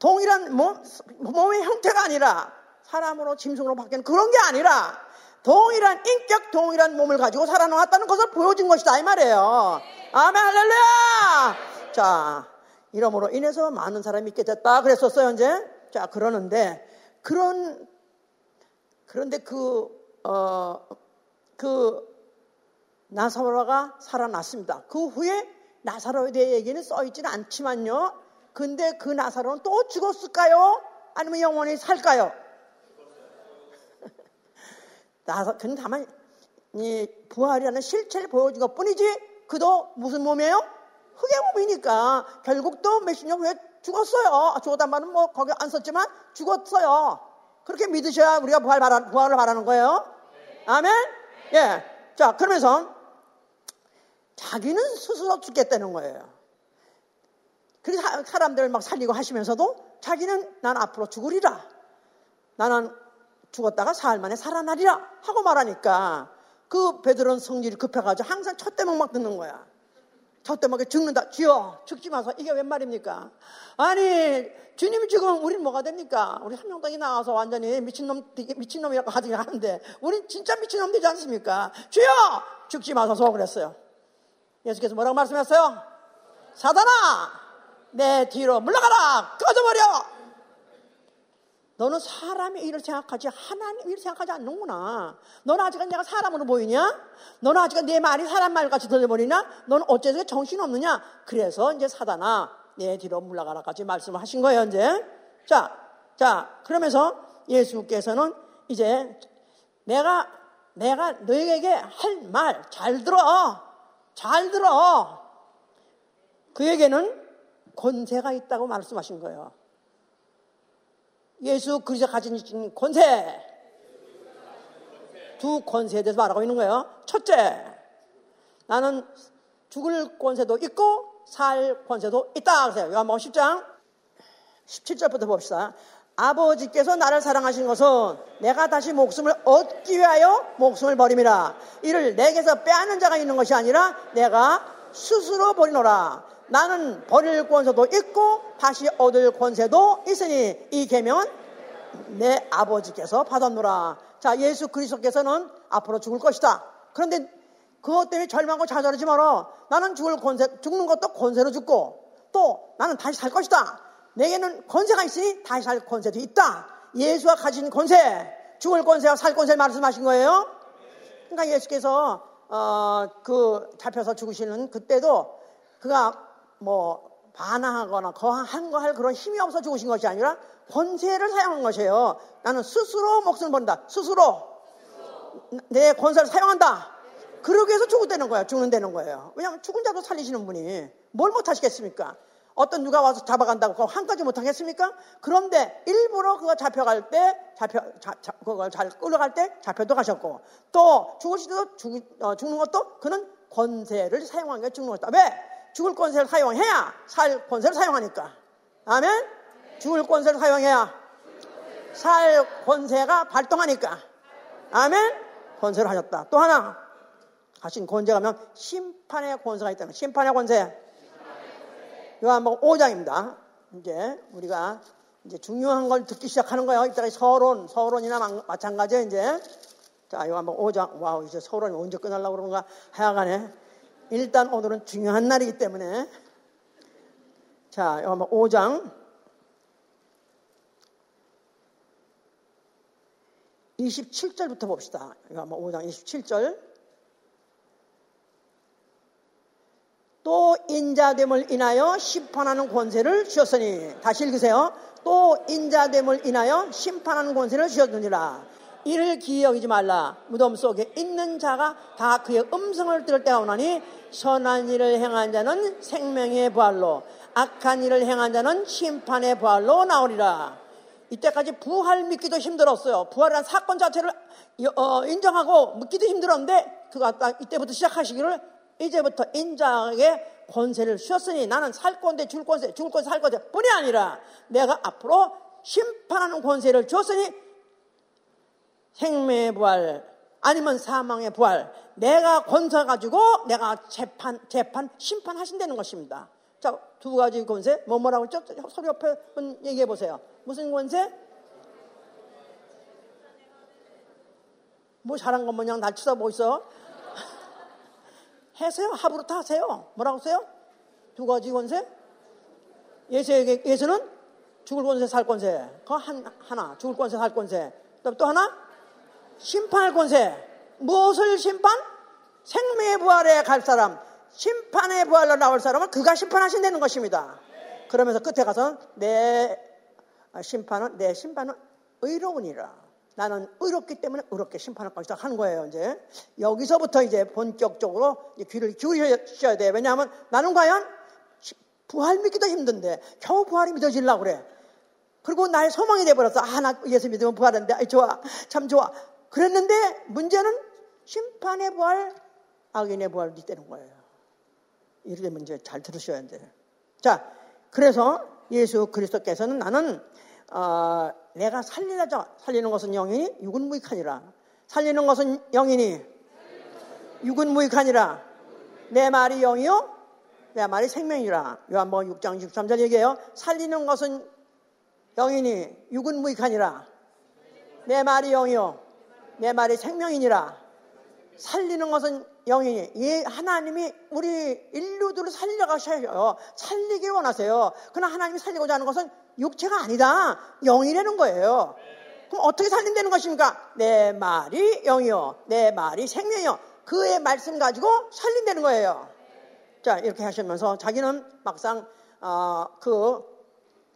동일한 몸, 몸의 형태가 아니라 사람으로 짐승으로 바뀌는 그런 게 아니라 동일한 인격, 동일한 몸을 가지고 살아나왔다는 것을 보여준 것이다 이 말이에요. 아멘, 할렐루야! 자, 이러므로 인해서 많은 사람이 믿게 됐다. 그랬었어요, 이제. 자, 그러는데, 그런, 그런데 그, 어, 그, 나사로가 살아났습니다. 그 후에 나사로에 대해 얘기는 써있지는 않지만요. 근데 그 나사로는 또 죽었을까요? 아니면 영원히 살까요? 나사, 그는 다만 이 부활이라는 실체를 보여준 것 뿐이지 그도 무슨 몸이에요? 흙의 몸이니까 결국 또년 후에 죽었어요. 아, 죽었단 말은 뭐 거기 안 썼지만 죽었어요. 그렇게 믿으셔야 우리가 부활 바라, 부활을 바라는 거예요. 아멘? 예. 자, 그러면서 자기는 스스로 죽겠다는 거예요. 그래서 사람들을 막 살리고 하시면서도 자기는 난 앞으로 죽으리라. 나는 죽었다가 사흘 만에 살아나리라 하고 말하니까 그 베드로는 성질이 급해가지고 항상 첫 대목 막 듣는 거야. 첫 대목에 죽는다. 주여 죽지 마서 이게 웬 말입니까? 아니 주님이 죽으면 우린 뭐가 됩니까? 우리 한명당이 나와서 완전히 미친놈 미친놈이라고 하지 하는데 우린 진짜 미친놈 되지 않습니까? 주여 죽지 마소서 그랬어요. 예수께서 뭐라고 말씀했어요? 사단아 내 뒤로 물러가라 꺼져버려 너는 사람의 일을 생각하지 하나님 일을 생각하지 않는구나. 너는 아직은 내가 사람으로 보이냐? 너는 아직은 내 말이 사람 말같이 들려버리냐? 너는 어째서 정신 없느냐? 그래서 이제 사단아 내 뒤로 물러가라까지 말씀을 하신 거예요 이제. 자, 자 그러면서 예수께서는 이제 내가 내가 너에게 할 말 잘 들어, 잘 들어. 그에게는 권세가 있다고 말씀하신 거예요. 예수 그리스도 가진 권세. 두 권세에 대해서 말하고 있는 거예요. 첫째, 나는 죽을 권세도 있고 살 권세도 있다. 그래요. 요한복음 10장 17절부터 봅시다. 아버지께서 나를 사랑하신 것은 내가 다시 목숨을 얻기 위하여 목숨을 버림이라. 이를 내게서 빼앗는 자가 있는 것이 아니라 내가 스스로 버리노라. 나는 버릴 권세도 있고 다시 얻을 권세도 있으니 이 계명은 내 아버지께서 받았노라. 자, 예수 그리스도께서는 앞으로 죽을 것이다. 그런데 그것 때문에 절망하고 좌절하지 마라. 나는 죽을 권세, 죽는 것도 권세로 죽고 또 나는 다시 살 것이다. 내게는 권세가 있으니 다시 살 권세도 있다. 예수가 가진 권세, 죽을 권세와 살 권세를 말씀하신 거예요. 그러니까 예수께서 어, 그 잡혀서 죽으시는 그때도 그가 뭐 반항하거나 거한 거 할 그런 힘이 없어 죽으신 것이 아니라 권세를 사용한 것이에요. 나는 스스로 목숨을 버린다. 스스로 내 권세를 사용한다. 그러기 위해서 죽었다는 거예요. 죽는다는 거예요. 왜냐하면 죽은 자도 살리시는 분이 뭘 못하시겠습니까? 어떤 누가 와서 잡아간다고 그거 한 가지 못하겠습니까? 그런데 일부러 그가 잡혀갈 때, 잡혀, 자, 자, 그걸 잘 끌어갈 때 잡혀도 가셨고, 또 죽으실 때도 죽, 어, 죽는 것도 그는 권세를 사용한 게 죽는 것이다. 왜? 죽을 권세를 사용해야 살 권세를 사용하니까. 아멘? 죽을 권세를 사용해야 살 권세가 발동하니까. 아멘? 권세를 하셨다. 또 하나 하신 권세가 면 심판의 권세가 있다는 심판의 권세. 한번 5장입니다. 이제 우리가 이제 중요한 걸 듣기 시작하는 거예요. 이따가 서론, 서론이나 마찬가지예요, 이제. 자, 한번 5장. wow, 이제 서론이 언제 끝날라고 그런가 하여간에 일단 오늘은 중요한 날이기 때문에 자, 한번 5장 27절부터 봅시다. 한번 5장 27절. 또 인자됨을 인하여 심판하는 권세를 주셨으니 다시 읽으세요. 또 인자됨을 인하여 심판하는 권세를 주셨느니라. 이를 기억이지 말라. 무덤 속에 있는 자가 다 그의 음성을 들을 때가 오나니 선한 일을 행한 자는 생명의 부활로 악한 일을 행한 자는 심판의 부활로 나오리라. 이때까지 부활 믿기도 힘들었어요. 부활이란 사건 자체를 어, 인정하고 믿기도 힘들었는데 그가 딱 이때부터 시작하시기를 이제부터 인자에게 권세를 주셨으니 나는 살 건데 줄 권세, 죽을 권세, 살 권세 뿐이 아니라 내가 앞으로 심판하는 권세를 줬으니 생명의 부활 아니면 사망의 부활 내가 권세 가지고 내가 재판 재판 심판하신다는 것입니다. 자, 두 가지 권세 뭐 뭐라고 했죠? 서류 옆에 얘기해 보세요. 무슨 권세? 뭐 잘한 것 마냥 날 쳐다보고 있어. 해세요. 합으로 다 하세요. 뭐라고 써요? 두 가지 권세? 예수에게, 예수는 죽을 권세, 살 권세. 그 한, 하나. 죽을 권세, 살 권세. 또 하나? 심판할 권세. 무엇을 심판? 생명의 부활에 갈 사람. 심판의 부활로 나올 사람은 그가 심판하신다는 것입니다. 그러면서 끝에 가서 내 심판은, 내 심판은 의로우니라. 나는 의롭기 때문에 의롭게 심판할 것이다 하는 거예요, 이제. 여기서부터 이제 본격적으로 귀를 기울이셔야 돼요. 왜냐하면 나는 과연 부활 믿기도 힘든데 겨우 부활이 믿어지려고 그래. 그리고 나의 소망이 돼버렸어. 아, 나 예수 믿으면 부활한데, 아, 좋아. 참 좋아. 그랬는데 문제는 심판의 부활, 악인의 부활이 되는 거예요. 이렇게 문제 잘 들으셔야 돼요. 자, 그래서 예수 그리스도께서는 나는 어, 내가 살리자 살리는 것은 영이니 육은 무익하니라. 살리는 것은 영이니 육은 무익하니라. 내 말이 영이요? 내 말이 생명이라. 요한복음 6장 63절 얘기해요. 살리는 것은 영이니 육은 무익하니라. 내 말이 영이요. 내 말이 생명이니라. 살리는 것은 영이니 이 하나님이 우리 인류들을 살려가셔요. 살리길 원하세요. 그러나 하나님이 살리고자 하는 것은 육체가 아니다. 영이라는 거예요. 그럼 어떻게 살린다는 것입니까? 내 말이 영이요. 내 말이 생명이요. 그의 말씀 가지고 살린다는 거예요. 자, 이렇게 하시면서 자기는 막상, 어, 그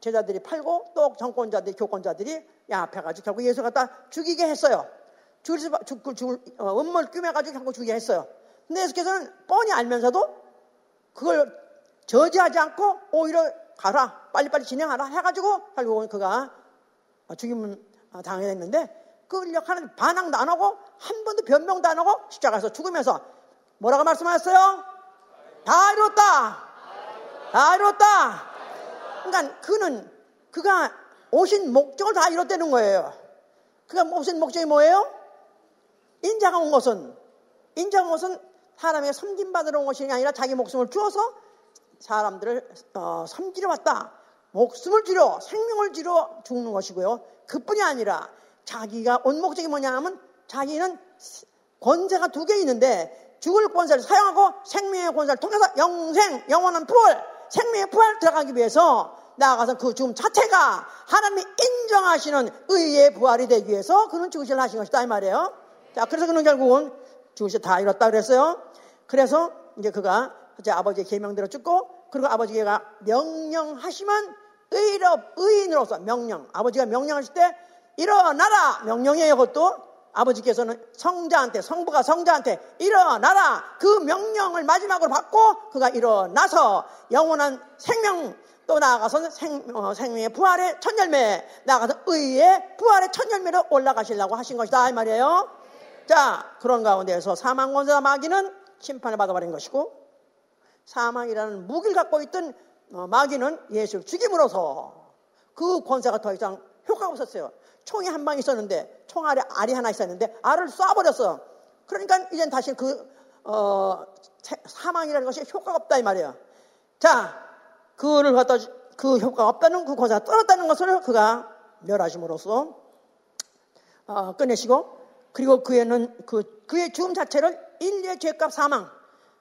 제자들이 팔고 또 정권자들이, 교권자들이 야합해가지고 결국 예수 갖다 죽이게 했어요. 죽을, 죽, 죽을, 어, 음모를 꾸며가지고 결국 죽이게 했어요. 근데 예수께서는 뻔히 알면서도 그걸 저지하지 않고 오히려 가라, 빨리빨리 진행하라 해가지고 결국은 그가 죽임을 당했는데 그 인력하는 반항도 안 하고 한 번도 변명도 안 하고 십자가에서 죽으면서 뭐라고 말씀하셨어요? 다 이뤘다! 다 이뤘다! 그러니까 그는 그가 오신 목적을 다 이뤘다는 거예요. 그가 오신 목적이 뭐예요? 인자가 온 것은 인자가 온 것은 사람의 섬김받으러 온 것이 아니라 자기 목숨을 주어서 사람들을 어, 섬기러 왔다. 목숨을 줄여 생명을 줄여 죽는 것이고요. 그뿐이 아니라 자기가 온 목적이 뭐냐 하면 자기는 권세가 두 개 있는데 죽을 권세를 사용하고 생명의 권세를 통해서 영생, 영원한 부활, 생명의 부활 들어가기 위해서 나아가서 그 죽음 자체가 하나님이 인정하시는 의의 부활이 되기 위해서 그는 죽으실 하신 것이다 이 말이에요. 자, 그래서 그는 결국은 죽으실 다 이뤘다 그랬어요. 그래서 이제 그가 이제 아버지의 계명대로 죽고 그리고 아버지가 명령하시면 의롭 의인으로서 명령 아버지가 명령하실 때 일어나라! 명령이에요 그것도. 아버지께서는 성자한테 성부가 성자한테 일어나라! 그 명령을 마지막으로 받고 그가 일어나서 영원한 생명 또 나아가서는 생, 어, 생명의 부활의 첫 열매 나아가서 의의 부활의 첫 열매로 올라가시려고 하신 것이다 이 말이에요. 자 그런 가운데에서 사망 권세와 마귀는 심판을 받아버린 것이고 사망이라는 무기를 갖고 있던 어, 마귀는 예수를 죽임으로써 그 권세가 더 이상 효과가 없었어요. 총이 한 방 있었는데 총 알에 알이 하나 있었는데 알을 쏴버렸어. 그러니까 이젠 다시 그 어, 사망이라는 것이 효과가 없다 이 말이에요. 자, 그를 갖다 그 효과가 없다는 그 권세가 떨었다는 것을 그가 멸하심으로써 어, 끝내시고 그리고 그에는 그 그의 죽음 자체를 인류의 죄값 사망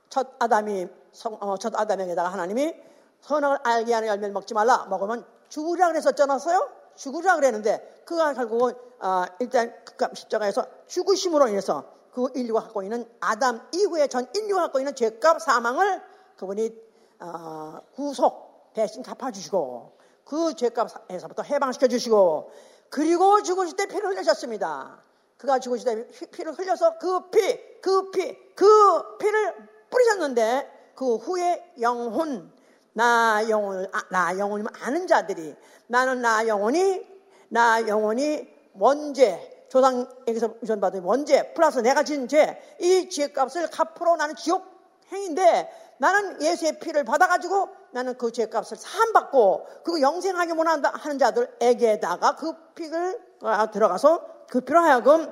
첫 아담이 성, 어, 첫 아담에게다가 하나님이 선악을 알게 하는 열매를 먹지 말라. 먹으면 죽으리라 그랬었잖아요. 죽으리라 그랬는데 그가 결국은 어, 일단 그 십자가에서 죽으심으로 인해서 그 인류가 갖고 있는 아담 이후에 전 인류가 갖고 있는 죄값 사망을 그분이 어, 구속 대신 갚아주시고 그 죄값에서부터 해방시켜 주시고 그리고 죽으실 때 피를 흘리셨습니다. 그가 죽으실 때 피를 흘려서 그 피, 그 피, 그 피를 뿌리셨는데 그 후에 영혼, 나 영혼을, 아, 나 영혼을 아는 자들이 나는 나 영혼이, 나 영혼이 원죄, 조상에게서 유전받은 원죄, 플러스 내가 지은 죄, 이 죄값을 갚으러 나는 지옥 행인데 나는 예수의 피를 받아가지고 나는 그 죄값을 사함받고 그리고 영생하게 원한다 하는 자들에게다가 그 피를 아, 들어가서 그 피로 하여금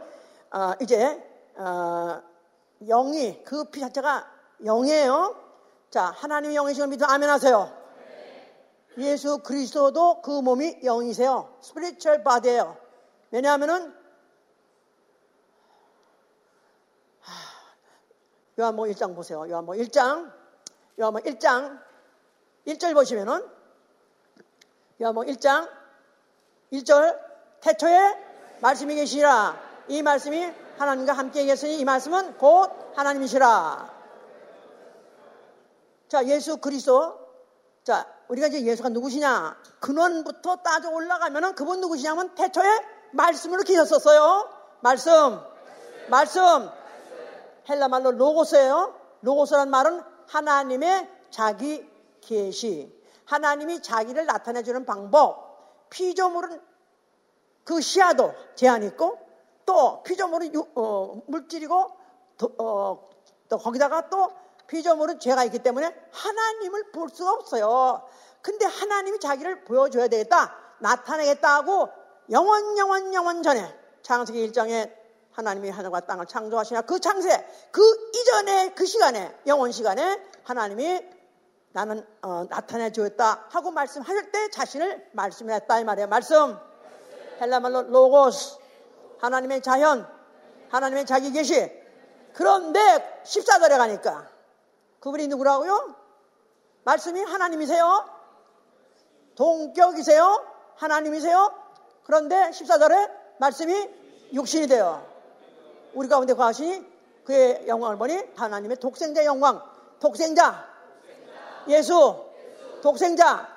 어, 이제 어, 영이 그 피 자체가 영이에요. 자, 하나님의 영이신 걸 믿어 아멘 하세요. 예수 그리스도도 그 몸이 영이세요. spiritual body예요. 왜냐하면은 요한복음 1장 보세요. 요한복음 1장. 요한복음 1장 1절 보시면은 요한복음 1장 1절 태초에 말씀이 계시라. 이 말씀이 하나님과 함께 계시니 이 말씀은 곧 하나님이시라. 자, 예수 그리스도. 자, 우리가 이제 예수가 누구시냐? 근원부터 따져 올라가면은 그분 누구시냐면 태초에 말씀으로 계셨었어요. 말씀. 말씀. 헬라 말로 로고스예요. 로고스란 말은 하나님의 자기 계시. 하나님이 자기를 나타내 주는 방법. 피조물은 그 시야도 제한 있고 또 피조물은 유, 어, 물질이고 도, 어, 또 거기다가 또 피조물은 죄가 있기 때문에 하나님을 볼 수가 없어요. 근데 하나님이 자기를 보여줘야 되겠다. 나타내겠다 하고 영원 영원 영원 전에 창세기 1장에 하나님이 하늘과 땅을 창조하시냐 그 창세 그 이전에 그 시간에 영원 시간에 하나님이 나는 어, 나타내 주었다 하고 말씀하실 때 자신을 말씀했다 이 말이에요. 말씀 헬라말로 로고스 하나님의 자연 하나님의 자기 계시 그런데 14절에 가니까 그분이 누구라고요? 말씀이 하나님이세요? 동격이세요? 하나님이세요? 그런데 14절에 말씀이 육신이 돼요. 우리 가운데 거하시니 그의 영광을 보니 하나님의 독생자 영광, 독생자, 예수, 독생자.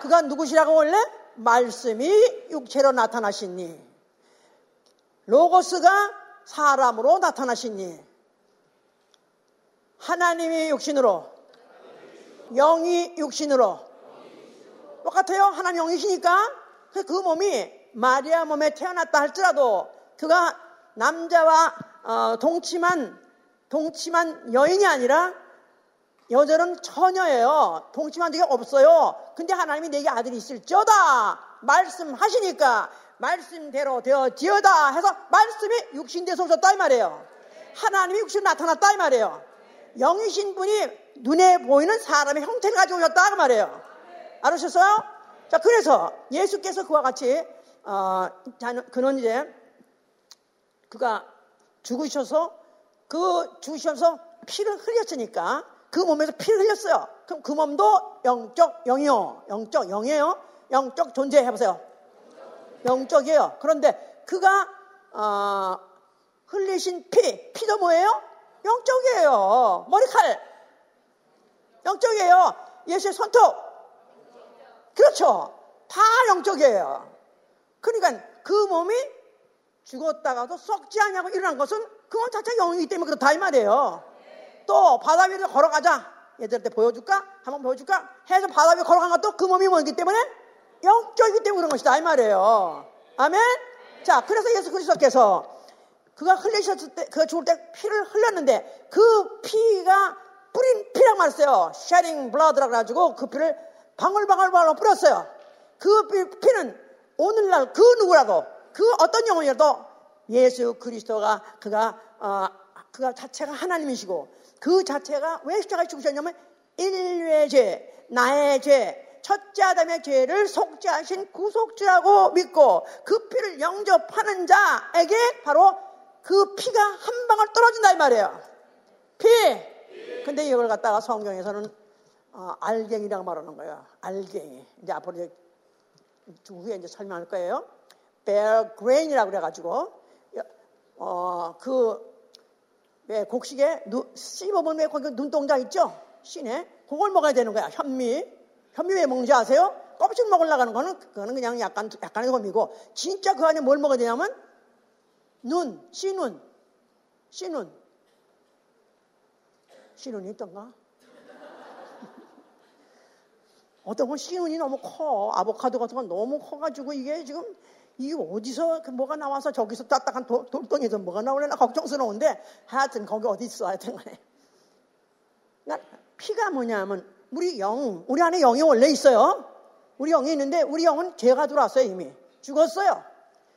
그가 누구시라고 원래? 말씀이 육체로 나타나시니. 로고스가 사람으로 나타나시니. 하나님이 육신으로, 영이 육신으로. 똑같아요. 하나님 영이시니까. 그 몸이 마리아 몸에 태어났다 할지라도 그가 남자와 어, 동침한 동침한 여인이 아니라 여자는 처녀예요. 동침한 적이 없어요. 근데 하나님이 내게 아들이 있을지어다 말씀하시니까 말씀대로 되어지어다 해서 말씀이 육신돼서 오셨다 이 말이에요. 하나님이 육신 나타났다 이 말이에요. 영이신 분이 눈에 보이는 사람의 형태를 가지고 오셨다 그 말이에요. 알으셨어요? 자, 그래서 예수께서 그와 같이 어, 그는 이제 그가 죽으셔서 그 죽으셔서 피를 흘렸으니까 그 몸에서 피를 흘렸어요. 그럼 그 몸도 영적 영이요. 영적 영이에요. 영적 존재 해보세요. 영적이에요. 그런데 그가 어, 흘리신 피, 피도 뭐예요? 영적이에요. 머리칼. 영적이에요. 예수의 손톱. 그렇죠. 다 영적이에요. 그러니까 그 몸이 죽었다가도 썩지 않냐고 일어난 것은 그건 자체가 영이기 때문에 그렇다 이 말이에요. 또 바다 위로 걸어가자. 얘들한테 보여줄까? 한번 보여줄까? 해서 바다 위에 걸어간 것도 그 몸이 뭐기 때문에 영적이기 때문에 그런 것이다 이 말이에요. 아멘? 자, 그래서 예수 그리스도께서 그가 흘리셨을 때, 그가 죽을 때 피를 흘렸는데 그 피가 뿌린 피라고 말했어요. 샤링 블라드라고 해가지고 그 피를 방울방울방울 뿌렸어요. 그 피 는 오늘날 그 누구라도 그 어떤 영혼이라도 예수 그리스도가 그가 어, 그가 자체가 하나님이시고 그 자체가 왜 십자가에 죽으셨냐면 인류의 죄, 나의 죄, 첫째 아담의 죄를 속죄하신 구속주라고 믿고 그 피를 영접하는 자에게 바로 그 피가 한 방울 떨어진다 이 말이에요. 피. 근데 이걸 갖다가 성경에서는 어, 알갱이라고 말하는 거예요. 알갱이. 이제 앞으로 이제 후에 이제 설명할 거예요. bear grain이라고 그래가지고 어, 그, 왜, 곡식에 누, 씹어보면 왜 거기 눈동자 있죠? 신에. 그걸 먹어야 되는 거야. 현미. 현미 왜 먹는지 아세요? 껍질 먹으려고 하는 거는, 그거는 그냥 약간, 약간의 험이고, 진짜 그 안에 뭘 먹어야 되냐면, 눈, 씨눈. 씨눈. 씨눈이 있던가? 어떤 건 씨눈이 너무 커. 아보카도 같은 건 너무 커가지고 이게 지금 이게 어디서 그 뭐가 나와서 저기서 딱딱한 돌덩이에서 뭐가 나오려나 걱정스러운데 하여튼 거기 어디 있어 하여튼 간에 피가 뭐냐면 우리 영 우리 안에 영이 원래 있어요 우리 영이 있는데 우리 영은 죄가 들어왔어요 이미 죽었어요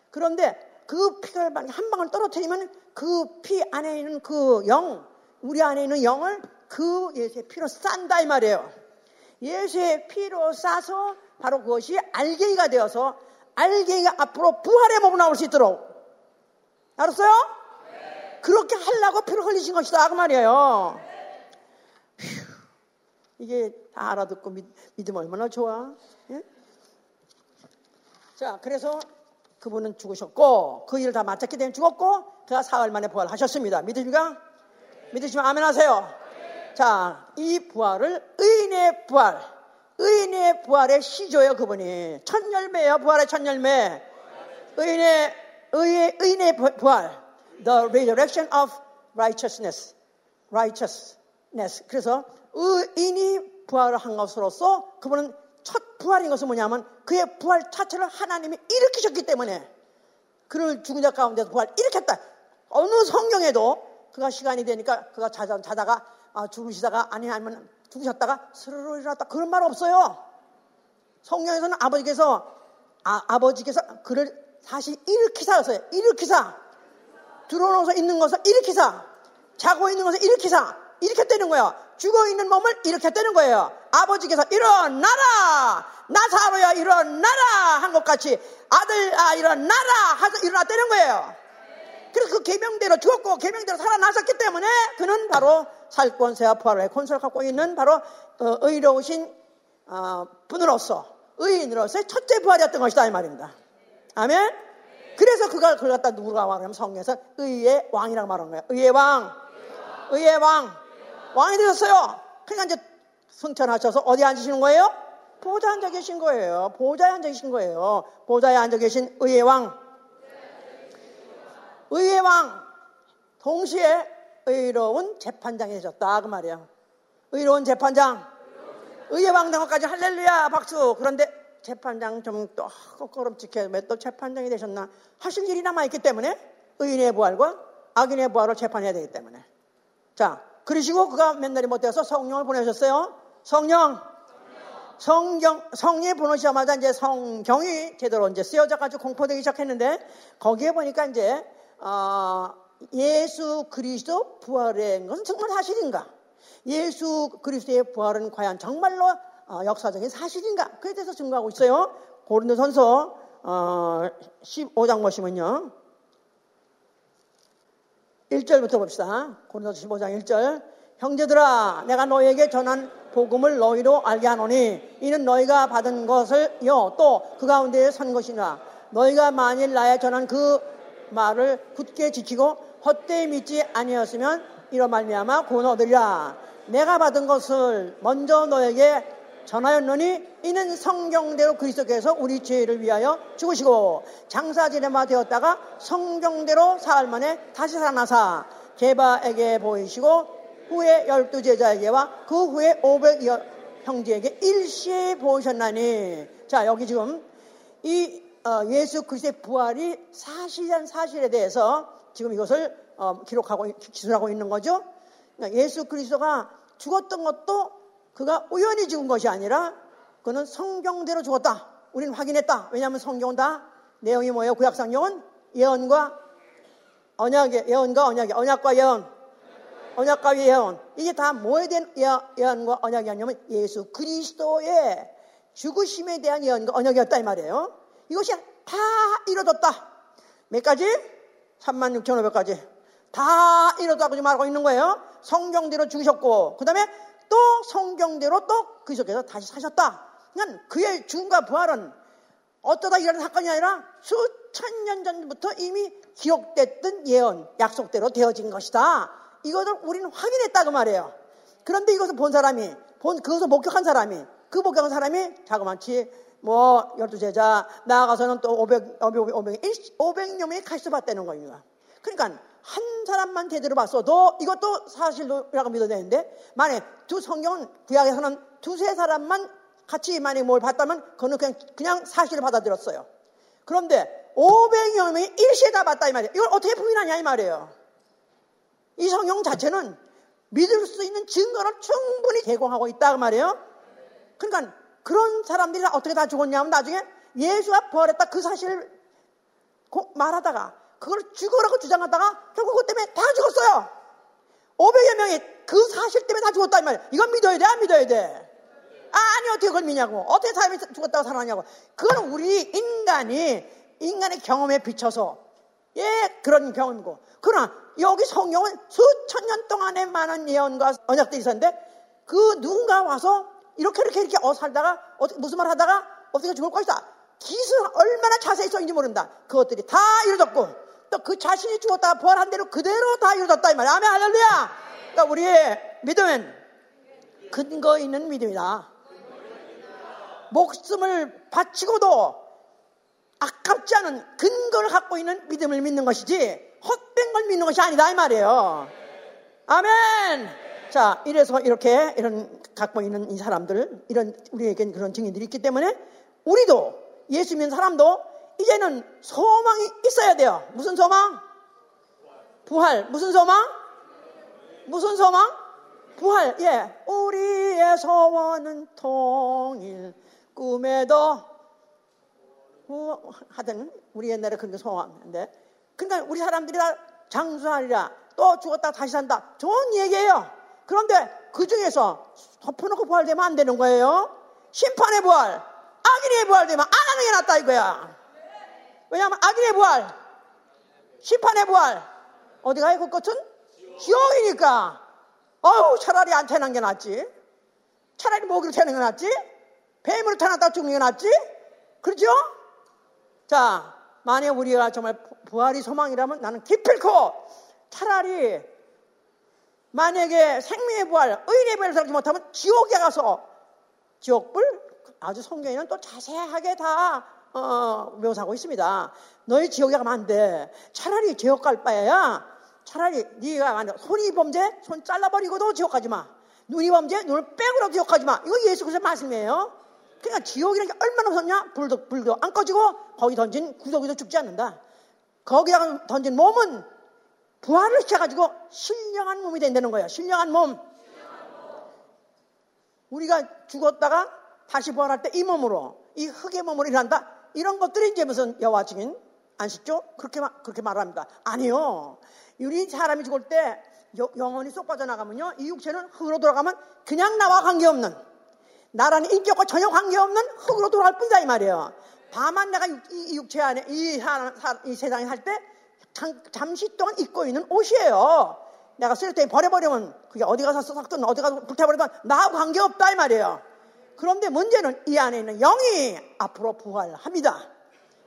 그런데 그 피를 한 방울 떨어뜨리면 그 피 안에 있는 그 영 우리 안에 있는 영을 그 예수의 피로 싼다 이 말이에요 예수의 피로 싸서 바로 그것이 알갱이가 되어서 알갱이가 앞으로 부활의 몸으로 나올 수 있도록. 알았어요? 그렇게 하려고 피를 흘리신 것이다 그 말이에요. 휴, 이게 다 알아듣고 믿, 믿음 얼마나 좋아. 예? 자, 그래서 그분은 죽으셨고 그 일을 다 마쳤기 때문에 죽었고 그가 사흘 만에 부활하셨습니다. 믿으십니까? 믿으시면 아멘 하세요. 자, 이 부활을 의인의 부활, 의인의 부활의 시조예요, 그분이. 첫 열매예요, 부활의 첫 열매. 의인의, 의의, 의인의 부활. The resurrection of righteousness. righteousness. 그래서 의인이 부활을 한 것으로서 그분은 첫 부활인 것은 뭐냐면 그의 부활 자체를 하나님이 일으키셨기 때문에 그를 죽은 자 가운데서 부활 일으켰다. 어느 성경에도 그가 시간이 되니까 그가 자다, 자다가 아, 죽으시다가 아니 아니면 죽으셨다가 스르르 일어났다 그런 말 없어요. 성경에서는 아버지께서 아, 아버지께서 그를 다시 일으키사 였어요. 일으키사 들어오서 있는 것을 일으키사 자고 있는 것을 일으키사 일으켰다는 거예요. 죽어 있는 몸을 일으켰다는 거예요. 아버지께서 일어나라 나사로야 일어나라 한 것 같이 아들 아 일어나라 하서 일어났다는 거예요. 그래서 그 계명대로 죽었고 계명대로 살아나셨기 때문에 그는 바로 살권세와 부활의 권세를 갖고 있는 바로 어, 의로우신 어, 분으로서 의인으로서의 첫째 부활이었던 것이다 이 말입니다. 아멘. 그래서 그가 그걸 갖다 누구가 말하면 성경에서 의의 왕이라고 말하는 거예요. 의의 왕, 의의 왕, 왕이 되셨어요. 그러니까 이제 승천하셔서 어디 앉으시는 거예요? 보좌에 앉아 계신 거예요. 보좌에 앉아 계신 거예요. 보좌에 앉아 계신 의의 왕. 의의 왕. 동시에 의로운 재판장이 되셨다. 그 말이에요. 의로운 재판장. 의의 왕 당까지 할렐루야 박수. 그런데 재판장 좀또 꼬끄름직해 왜 또 재판장이 되셨나 하실 일이 남아있기 때문에 의인의 부활과 악인의 부활을 재판해야 되기 때문에 자 그러시고 그가 맨날이 못해서 성령을 보내셨어요 성령 성경 성령이 보내시자마자 이제 성경이 제대로 이제 쓰여져 가지고 공포되기 시작했는데 거기에 보니까 이제 어, 예수 그리스도 부활의 것은 정말 사실인가? 예수 그리스도의 부활은 과연 정말로 어, 역사적인 사실인가? 그에 대해서 증거하고 있어요. 고린도전서 어, 15장 보시면요. 1절부터 봅시다. 고린도서 15장 1절. 형제들아, 내가 너희에게 전한 복음을 너희로 알게 하노니 이는 너희가 받은 것을요 또 그 가운데에 선 것이나 너희가 만일 나의 전한 그 말을 굳게 지키고 헛되이 믿지 아니었으면 이러 말미암아 얻으리라. 내가 받은 것을 먼저 너에게 전하였노니 이는 성경대로 그리스도께서 우리 죄를 위하여 죽으시고 장사지레마 되었다가 성경대로 사흘 만에 다시 살아나사 개바에게 보이시고 후에 열두 제자에게와 그 후에 오백 형제에게 일시에 보이셨나니 자 여기 지금 이 어, 예수 그리스도의 부활이 사실한 사실에 대해서 지금 이것을 어, 기록하고 기술하고 있는 거죠. 그러니까 예수 그리스도가 죽었던 것도 그가 우연히 죽은 것이 아니라 그는 성경대로 죽었다. 우리는 확인했다. 왜냐하면 성경은 다 내용이 뭐예요? 구약 성경은 예언과 언약의 예언과 언약의 언약과 예언 언약과 예언 이게 다 뭐에 대한 예언과 언약이 아니냐면 예수 그리스도의 죽으심에 대한 예언과 언약이었다 이 말이에요. 이것이 다 이루어졌다. 몇 가지? 36,500가지. 다 이루어졌다고 말하고 있는 거예요. 성경대로 죽으셨고, 그 다음에 또 성경대로 또 그리스도께서 다시 사셨다. 그러니까 그의 죽음과 부활은 어쩌다 일어난 사건이 아니라 수천 년 전부터 이미 기록됐던 예언, 약속대로 되어진 것이다. 이것을 우리는 확인했다 그 말이에요. 그런데 이것을 본 사람이, 본 그것을 목격한 사람이, 그 목격한 사람이 자그마치 뭐 열두 제자 나아가서는 또 500, 500, 500, 500여 카시스 봤다는 겁니다. 그러니까 한 사람만 제대로 봤어도 이것도 사실이라고 믿어야 되는데 만약 두 성경은 구약에서는 두세 사람만 같이 만약 뭘 봤다면 그거는 그냥 그냥 사실을 받아들였어요. 그런데 500여 명이 일시에 다 봤다 이 말이에요. 이걸 어떻게 부인하냐 이 말이에요. 이 성경 자체는 믿을 수 있는 증거를 충분히 제공하고 있다 그 말이에요. 그러니까 그런 사람들이 어떻게 다 죽었냐면 나중에 예수가 부활했다 그 사실을 말하다가 그걸 죽으라고 주장하다가 결국 그것 때문에 다 죽었어요. 500여 명이 그 사실 때문에 다 죽었다 이 말이에요. 이건 믿어야 돼, 안 믿어야 돼? 아니 어떻게 그걸 믿냐고. 어떻게 사람이 죽었다고 살아나냐고. 그건 우리 인간이 인간의 경험에 비춰서 예 그런 경험이고 그러나 여기 성경은 수천 년 동안에 많은 예언과 언약들이 있었는데 그 누군가 와서 이렇게 이렇게 이렇게 어 살다가 어떻게 무슨 말 하다가 어떻게 죽을 것이다. 기술 얼마나 자세히 써있는지 모른다. 그것들이 다 이루어졌고 또 그 자신이 죽었다가 부활한 대로 그대로 다 이루어졌다 이 말이야. 아멘 할렐루야. 그러니까 우리의 믿음은 근거 있는 믿음이다. 목숨을 바치고도 아깝지 않은 근거를 갖고 있는 믿음을 믿는 것이지 헛된 걸 믿는 것이 아니다 이 말이에요. 아멘. 자, 이래서 이렇게 이런 갖고 있는 이 사람들, 이런 우리에겐 그런 증인들이 있기 때문에 우리도 예수 믿는 사람도 이제는 소망이 있어야 돼요. 무슨 소망? 부활. 무슨 소망? 무슨 소망? 부활. 예. 우리의 소원은 통일. 꿈에도 하든 우리 옛날에 그런 게 소원인데 그러니까 우리 사람들이 다 장수하리라 또 죽었다 다시 산다 좋은 얘기예요 그런데 그 중에서 덮어놓고 부활되면 안 되는 거예요 심판의 부활 악인의 부활되면 안 하는 게 낫다 이거야 왜냐하면 악인의 부활 심판의 부활. 어디 가요 그 끝은? 지옥이니까. 어우 차라리 안 태어난 게 낫지. 차라리 모기를 태어난 게 낫지. 뱀으로 태어났다 죽는 게 낫지. 그렇죠? 자, 만약 우리가 정말 부활이 소망이라면 나는 기필코 차라리 만약에 생명의 부활, 의인의 부활을 살지 못하면 지옥에 가서 지옥불 아주 성경에는 또 자세하게 다 어, 묘사하고 있습니다. 너희 지옥에 가면 안 돼. 차라리 지옥 갈 바에야 차라리 네가 만약 손이 범죄 손 잘라버리고도 지옥 가지 마. 눈이 범죄 눈을 빼고도 지옥 가지 마. 이거 예수 그리스도 말씀이에요. 그러니까 지옥이라는 게 얼마나 무섭냐? 불도, 불도 안 꺼지고 거기 던진 구석이도 죽지 않는다. 거기다가 던진 몸은 부활을 시켜가지고 신령한 몸이 된다는 거야. 신령한 몸. 우리가 죽었다가 다시 부활할 때 이 몸으로, 이 흙의 몸으로 일한다. 이런 것들이 이제 무슨 여와 증인 안식죠? 그렇게, 그렇게 말합니다. 아니요. 우리 사람이 죽을 때 영혼이 쏙 빠져나가면요. 이 육체는 흙으로 돌아가면 그냥 나와 관계없는 나라는 인격과 전혀 관계없는 흙으로 돌아갈 뿐이다 이 말이에요. 다만 내가 이, 육체 안에 이, 사, 이 세상에 살 때 잠시 동안 입고 있는 옷이에요. 내가 쓰레기통에 버려버리면 그게 어디 가서 썩든 어디 가서 불태버리든 나하고 관계없다 이 말이에요. 그런데 문제는 이 안에 있는 영이 앞으로 부활합니다.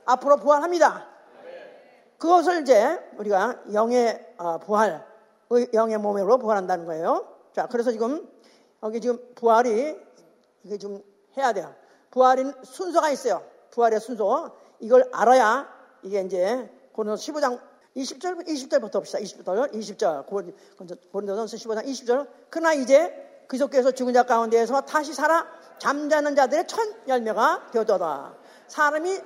앞으로 부활합니다. 그것을 이제 우리가 영의 어, 부활, 영의 몸으로 부활한다는 거예요. 자, 그래서 지금 여기 지금 부활이 이게 좀 해야 돼요. 부활인 순서가 있어요. 부활의 순서. 이걸 알아야 이게 이제 고린도 15장 20절, 20절부터 봅시다. 20절, 20절. 고린도전서 15장 20절. 그러나 이제 그속에서 죽은 자 가운데에서 다시 살아 잠자는 자들의 첫 열매가 되었도다. 사람이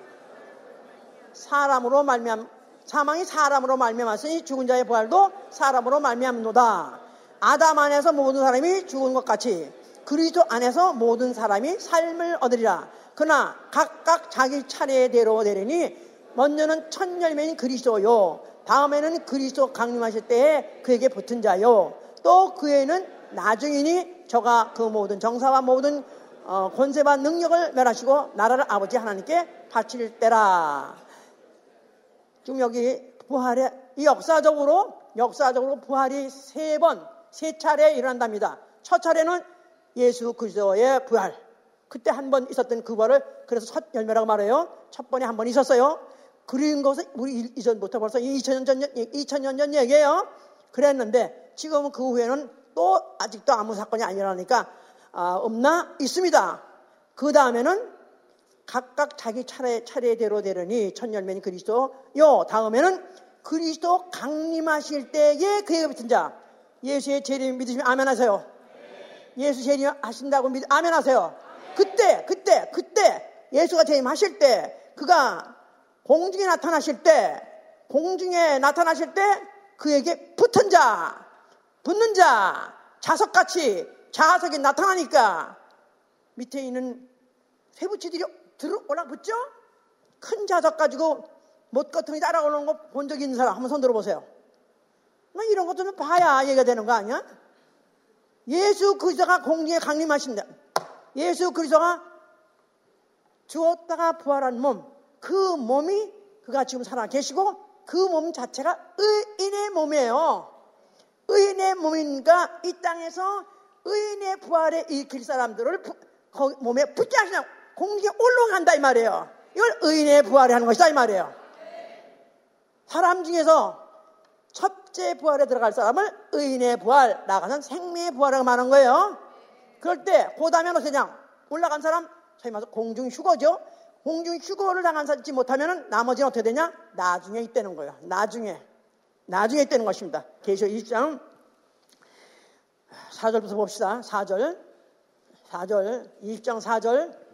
사람으로 말미암 사망이 사람으로 말미암았으니 죽은 자의 부활도 사람으로 말미암노다. 아담 안에서 모든 사람이 죽은 것 같이 그리스도 안에서 모든 사람이 삶을 얻으리라. 그러나 각각 자기 차례대로 되리니 먼저는 첫 열매인 그리스도요. 다음에는 그리스도 강림하실 때에 그에게 붙은 자요. 또 그에는 나중이니 저가 그 모든 정사와 모든 어, 권세와 능력을 멸하시고 나라를 아버지 하나님께 바칠 때라. 지금 여기 부활의 이 역사적으로 역사적으로 부활이 세 번, 세 차례 일어난답니다. 첫 차례는 예수 그리스도의 부활. 그때 한 번 있었던 그 부활을 그래서 첫 열매라고 말해요. 첫 번에 한 번 있었어요. 그런 것은 우리 이전부터 벌써 2000년 전, 2000년 전 얘기예요. 그랬는데 지금은 그 후에는 또 아직도 아무 사건이 아니라니까 아, 없나? 있습니다. 그 다음에는 각각 자기 차례, 차례대로 되려니 첫 열매는 그리스도요. 다음에는 그리스도 강림하실 때에 그에 붙은 자. 예수의 재림 믿으시면 아멘 하세요. 예수 재림 하신다고 믿, 아멘 하세요. 그때, 그때, 그때 예수가 재림하실 때 그가 공중에 나타나실 때 공중에 나타나실 때 그에게 붙은 자, 붙는 자, 자석같이 자석이 나타나니까 밑에 있는 세부치들이 들어 올라붙죠? 큰 자석 가지고 못거퉁이 따라오는 거 본 적 있는 사람 한번 손 들어보세요. 뭐 이런 것들은 봐야 얘기가 되는 거 아니야? 예수 그리스도가 공중에 강림하신다. 예수 그리스도가 죽었다가 부활한 몸, 그 몸이 그가 지금 살아 계시고 그 몸 자체가 의인의 몸이에요. 의인의 몸인가 이 땅에서 의인의 부활에 일으킬 사람들을 부, 몸에 붙지 않으냐 공중에 올라간다 이 말이에요. 이걸 의인의 부활에 하는 것이다 이 말이에요. 사람 중에서 첫째 부활에 들어갈 사람을 의인의 부활, 나가는 생명의 부활이라고 말하는 거예요. 그럴 때, 그 다음에 어떻게 냐 올라간 사람, 저희 말해서 공중 휴거죠. 공중 휴거를 당하지 못하면 나머지는 어떻게 되냐? 나중에 있다는 거예요. 나중에. 나중에 있다는 것입니다. 계시록 20장 4절부터 봅시다. 4절. 4절. 20장 4절.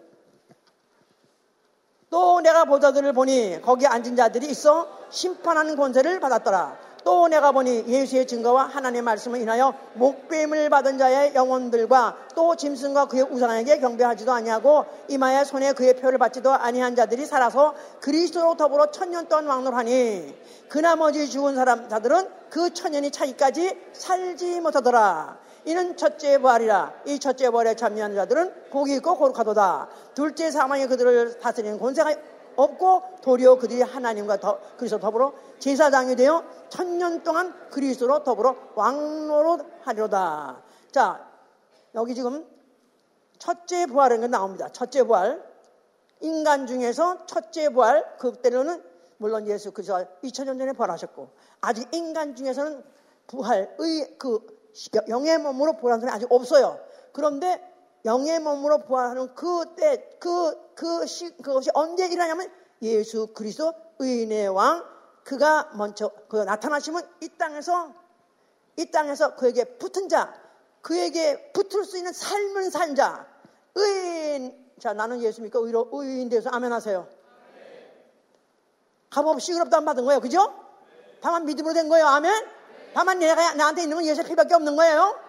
또 내가 보자들을 보니 거기 앉은 자들이 있어 심판하는 권세를 받았더라. 또 내가 보니 예수의 증거와 하나님의 말씀을 인하여 목뱀을 받은 자의 영혼들과 또 짐승과 그의 우상에게 경배하지도 아니하고 이마에 손에 그의 표를 받지도 아니한 자들이 살아서 그리스도로 더불어 천년 동안 왕노하니 그 나머지 죽은 사람 자들은 그 천년이 차기까지 살지 못하더라. 이는 첫째 부활이라 이 첫째 부활에 참여하는 자들은 복이 있고 거룩하도다. 둘째 사망이 그들을 다스리는 권세가 없고 도리어 그들이 하나님과 더, 그리스도 더불어 제사장이 되어 천년 동안 그리스도로 더불어 왕노로 하리로다. 자, 여기 지금 첫째 부활이라는 게 나옵니다. 첫째 부활. 인간 중에서 첫째 부활, 그때로는 물론 예수 그리스도 2000년 전에 부활하셨고 아직 인간 중에서는 부활의 그 영의 몸으로 부활한 사람이 아직 없어요. 그런데 영의 몸으로 부활하는 그때 그, 그 시, 그것이 언제 일어나냐면 예수 그리스도 의인의 왕 그가 먼저 그 나타나시면 이 땅에서 이 땅에서 그에게 붙은 자 그에게 붙을 수 있는 삶을 산자 의인 자 나는 예수 믿고 의로 의인 되서 아멘 하세요. 값없이 의롭다 받은 거예요. 그죠? 다만 믿음으로 된 거예요. 아멘. 다만 내가 나한테 있는 건 예수의 피밖에 없는 거예요.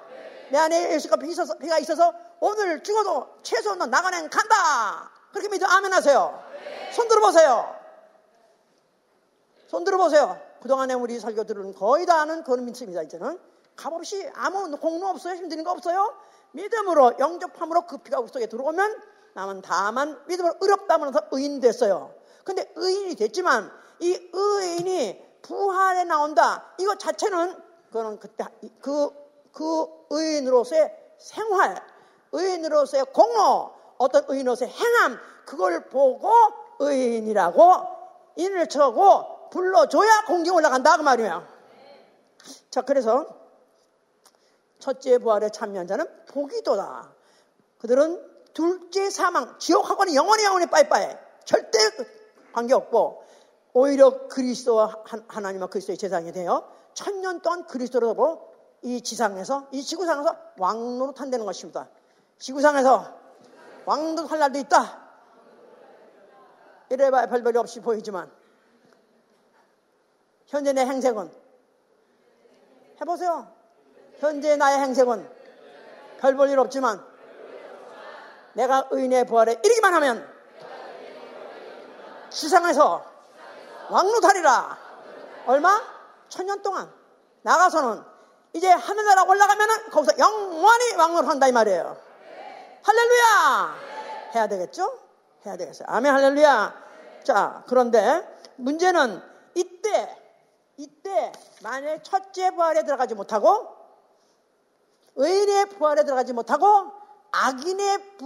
내 안에 예수가 피 있어서, 피가 있어서 오늘 죽어도 최소한 나가는 간다. 그렇게 믿어 아멘 하세요. 손 들어보세요. 손 들어보세요. 그동안에 우리 설교 들은 거의 다 아는 그런 믿습니다. 이제는 값없이 아무 공로 없어요. 힘드는 거 없어요. 믿음으로 영접함으로 그 피가 우리 속에 들어오면 남은 다만 믿음으로 의롭다면서 의인 됐어요. 근데 의인이 됐지만 이 의인이 부활에 나온다. 이거 자체는 그거는 그때 그, 그 의인으로서의 생활, 의인으로서의 공로, 어떤 의인으로서의 행함, 그걸 보고 의인이라고 인을 쳐고 불러줘야 공경 올라간다. 그 말이에요. 자, 그래서 첫째 부활에 참여한 자는 복이도다. 그들은 둘째 사망, 지옥하고는 영원히 영원히 빠이빠이. 절대 관계없고, 오히려 그리스도와 하나님과 그리스도의 재상이 되어 천년 동안 그리스도로 이 지상에서, 이 지구상에서 왕노로 탄다는 것입니다. 지구상에서 왕도 할 날도 있다. 이래봐야 별별이 없이 보이지만 현재 내 행색은 해보세요. 현재 나의 행색은 별 볼 일 없지만 내가 의인의 부활에 이르기만 하면 시상에서 왕노탈이라 얼마? 천년 동안 나가서는 이제 하늘나라 올라가면은 거기서 영원히 왕노를 한다 이 말이에요. 할렐루야! 해야 되겠죠? 해야 되겠어요. 아멘 할렐루야. 자, 그런데 문제는 이때, 이때 만약에 첫째 부활에 들어가지 못하고 의인의 부활에 들어가지 못하고 악인의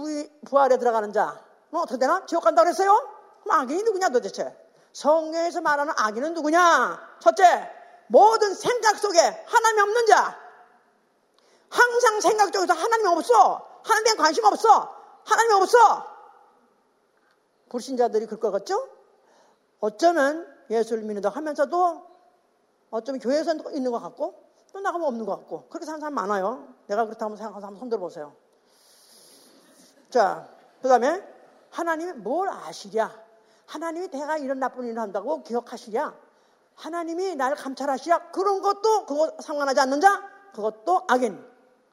부활에 들어가는 자, 뭐 어떻게 되나? 지옥 간다고 그랬어요? 그럼 악인이 누구냐 도대체? 성경에서 말하는 악인은 누구냐? 첫째, 모든 생각 속에 하나님이 없는 자. 항상 생각 속에서 하나님이 없어. 하나님에 관심 없어. 하나님이 없어. 불신자들이 그럴 것 같죠? 어쩌면 예수를 믿는다 하면서도 어쩌면 교회에서 있는 것 같고 또 나가면 없는 것 같고 그렇게 사는 사람 많아요. 내가 그렇다고 생각하서 한번 손들어 보세요. 자, 그 다음에 하나님이 뭘 아시랴? 하나님이 내가 이런 나쁜 일을 한다고 기억하시랴? 하나님이 나를 감찰하시랴? 그런 것도 그거 상관하지 않는 자? 그것도 악인.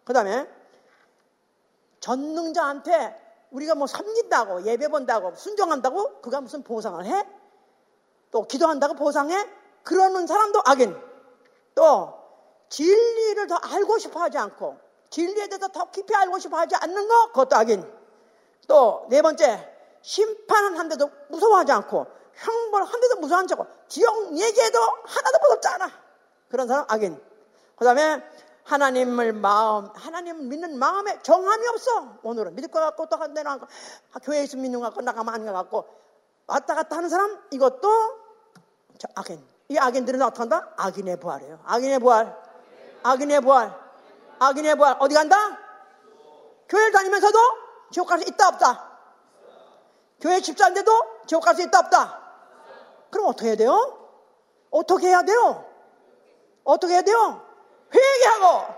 그 다음에 전능자한테 우리가 뭐 섬긴다고 예배 본다고 순종한다고 그가 무슨 보상을 해? 또 기도한다고 보상해? 그러는 사람도 악인. 또 진리를 더 알고 싶어 하지 않고 진리에 대해서 더 깊이 알고 싶어 하지 않는 거 그것도 악인. 또 네 번째 심판한데도 무서워하지 않고 형벌 한 대도 무서운 척, 지옥 얘기해도 하나도 무섭지 않아. 그런 사람 악인. 그 다음에 하나님을 마음, 하나님 믿는 마음에 정함이 없어. 오늘은 믿을 것 같고 또 한대 나고 교회에 있으면 믿는 것 같고 나가면 안것 같고 왔다 갔다 하는 사람 이것도 저 악인. 이 악인들은 어떻게 한다? 악인의 부활이에요. 악인의 부활. 악인의 부활. 악인의 부활. 어디 간다? 교회를 다니면서도 지옥 갈수 있다 없다. 교회 집사인데도 지옥 갈 수 있다 없다. 그럼 어떻게 해야 돼요? 어떻게 해야 돼요? 어떻게 해야 돼요? 회개하고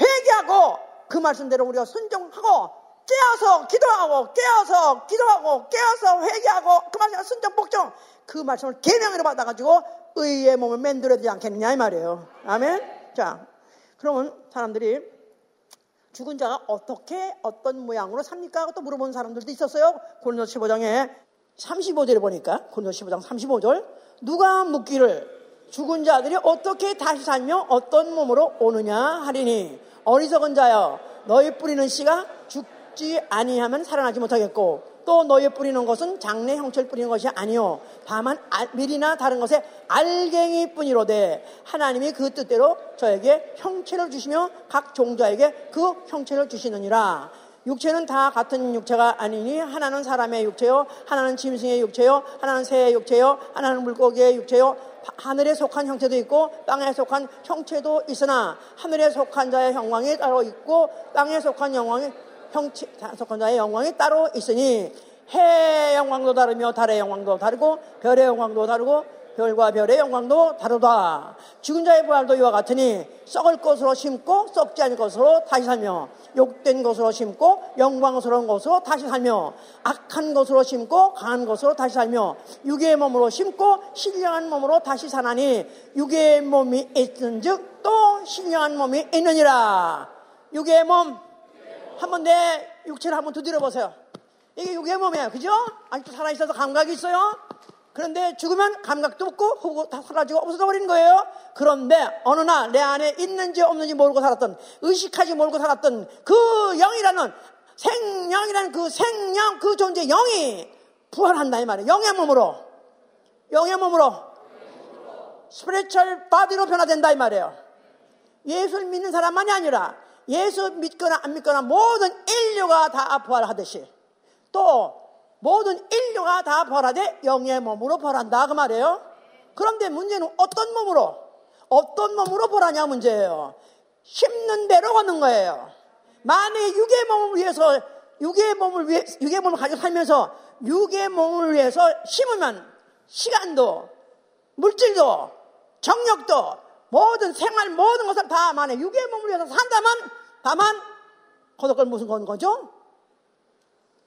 회개하고 그 말씀대로 우리가 순종하고 깨어서 기도하고 깨어서 기도하고 깨어서 회개하고 그 말씀 순종 복종 그 말씀을 계명으로 받아가지고 의의 몸을 만들어야지 않겠느냐 이 말이에요. 아멘. 자, 그러면 사람들이 죽은 자가 어떻게 어떤 모양으로 삽니까? 또 물어보는 사람들도 있었어요. 고린도 15장에 35절에 보니까 고린도 15장 35절 누가 묻기를 죽은 자들이 어떻게 다시 살며 어떤 몸으로 오느냐 하리니 어리석은 자여 너희 뿌리는 씨가 죽지 아니하면 살아나지 못하겠고 또 너희 뿌리는 것은 장래 형체를 뿌리는 것이 아니요. 다만 밀이나 다른 것에 알갱이 뿐이로되 하나님이 그 뜻대로 저에게 형체를 주시며 각 종자에게 그 형체를 주시느니라. 육체는 다 같은 육체가 아니니 하나는 사람의 육체요 하나는 짐승의 육체요 하나는 새의 육체요 하나는 물고기의 육체요. 하늘에 속한 형체도 있고 땅에 속한 형체도 있으나 하늘에 속한 자의 영광이 따로 있고 땅에 속한 영광이 형체 속한 자의 영광이 따로 있으니 해의 영광도 다르며 달의 영광도 다르고 별의 영광도 다르고 별과 별의 영광도 다르다. 죽은 자의 부활도 이와 같으니 썩을 것으로 심고 썩지 않을 것으로 다시 살며 욕된 것으로 심고 영광스러운 것으로 다시 살며 악한 것으로 심고 강한 것으로 다시 살며 육의 몸으로 심고 신령한 몸으로 다시 사나니 육의 몸이 있은즉 또 신령한 몸이 있느니라. 육의 몸 한번 내 육체를 한번 두드려 보세요. 이게 육의 몸이에요. 그죠? 아직도 살아있어서 감각이 있어요. 그런데 죽으면 감각도 없고 후고 다 사라지고 없어져 버리는 거예요. 그런데 어느 날 내 안에 있는지 없는지 모르고 살았던 의식하지 모르고 살았던 그 영이라는 생명이라는 그 생명 그 존재 영이 부활한다 이 말이에요. 영의 몸으로 영의 몸으로 스피리철 바디로 변화된다 이 말이에요. 예수를 믿는 사람만이 아니라 예수 믿거나 안 믿거나 모든 인류가 다 부활하듯이 또 모든 인류가 다 벌하되 영의 몸으로 벌한다 그 말이에요. 그런데 문제는 어떤 몸으로 어떤 몸으로 벌하냐 문제예요. 심는 대로 걷는 거예요. 만약에 육의 몸을 위해서 육의 몸을 위해 육의 몸을 가지고 살면서 육의 몸을 위해서 심으면 시간도 물질도 정력도 모든 생활 모든 것을 다 만에 육의 몸을 위해서 산다면 다만 거덕을 무슨 건 거죠?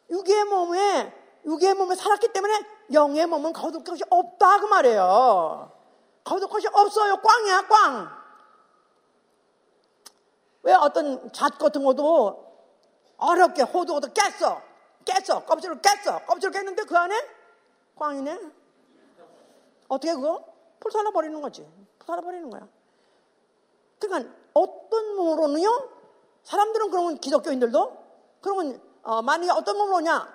육의 몸에 육의 몸에 살았기 때문에 영의 몸은 거둘 것이 없다 그 말이에요. 거둘 것이 없어요. 꽝이야 꽝. 왜 어떤 잣 같은 것도 어렵게 호두도 깼어. 깼어. 껍질을 깼어. 껍질을 깼는데 그 안에 꽝이네. 어떻게 그거? 풀 살아버리는 거지. 풀 살아버리는 거야. 그러니까 어떤 몸으로는요? 사람들은 그러면 기독교인들도 그러면 어, 만약에 어떤 몸으로냐?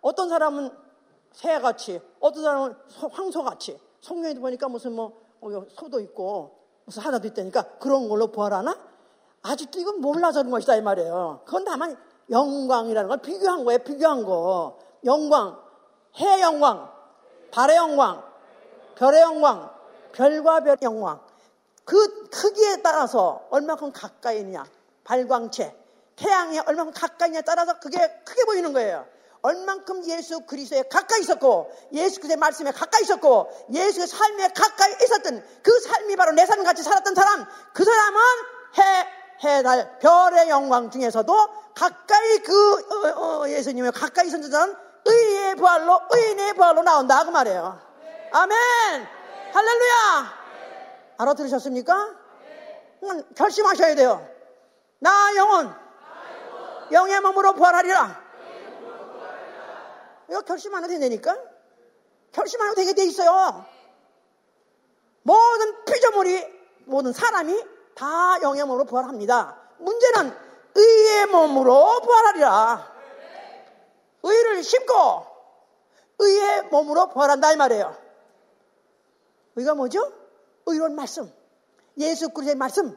어떤 사람은 새같이, 어떤 사람은 황소같이, 성경에도 보니까 무슨 뭐, 어, 소도 있고, 무슨 하나도 있다니까 그런 걸로 부활하나? 아직도 이건 몰라서 그런 것이다, 이 말이에요. 그건 다만 영광이라는 걸 비교한 거예요, 비교한 거. 영광, 해 영광, 달의 영광, 별의 영광, 별과 별의 영광. 그 크기에 따라서 얼마큼 가까이 있냐, 발광체, 태양에 얼마큼 가까이 있냐에 따라서 그게 크게 보이는 거예요. 얼만큼 예수 그리스도에 가까이 있었고 예수 그리스도의 말씀에 가까이 있었고 예수의 삶에 가까이 있었던 그 삶이 바로 내 삶 같이 살았던 사람 그 사람은 해, 해, 달, 별의 영광 중에서도 가까이 그 어, 어, 예수님에 가까이 있었던 사람 의의 부활로 의인의 부활로 나온다. 그 말이에요. 아멘! 할렐루야! 알아들으셨습니까? 결심하셔야 돼요 나 영혼 영의 몸으로 부활하리라 이거 결심 안 해도 되니까? 결심 안 해도 되게 돼 있어요. 모든 피조물이, 모든 사람이 다 영의 몸으로 부활합니다. 문제는 의의 몸으로 부활하리라. 의를 심고, 의의 몸으로 부활한다 이 말이에요. 의가 뭐죠? 의로운 말씀. 예수 그리스도의 말씀.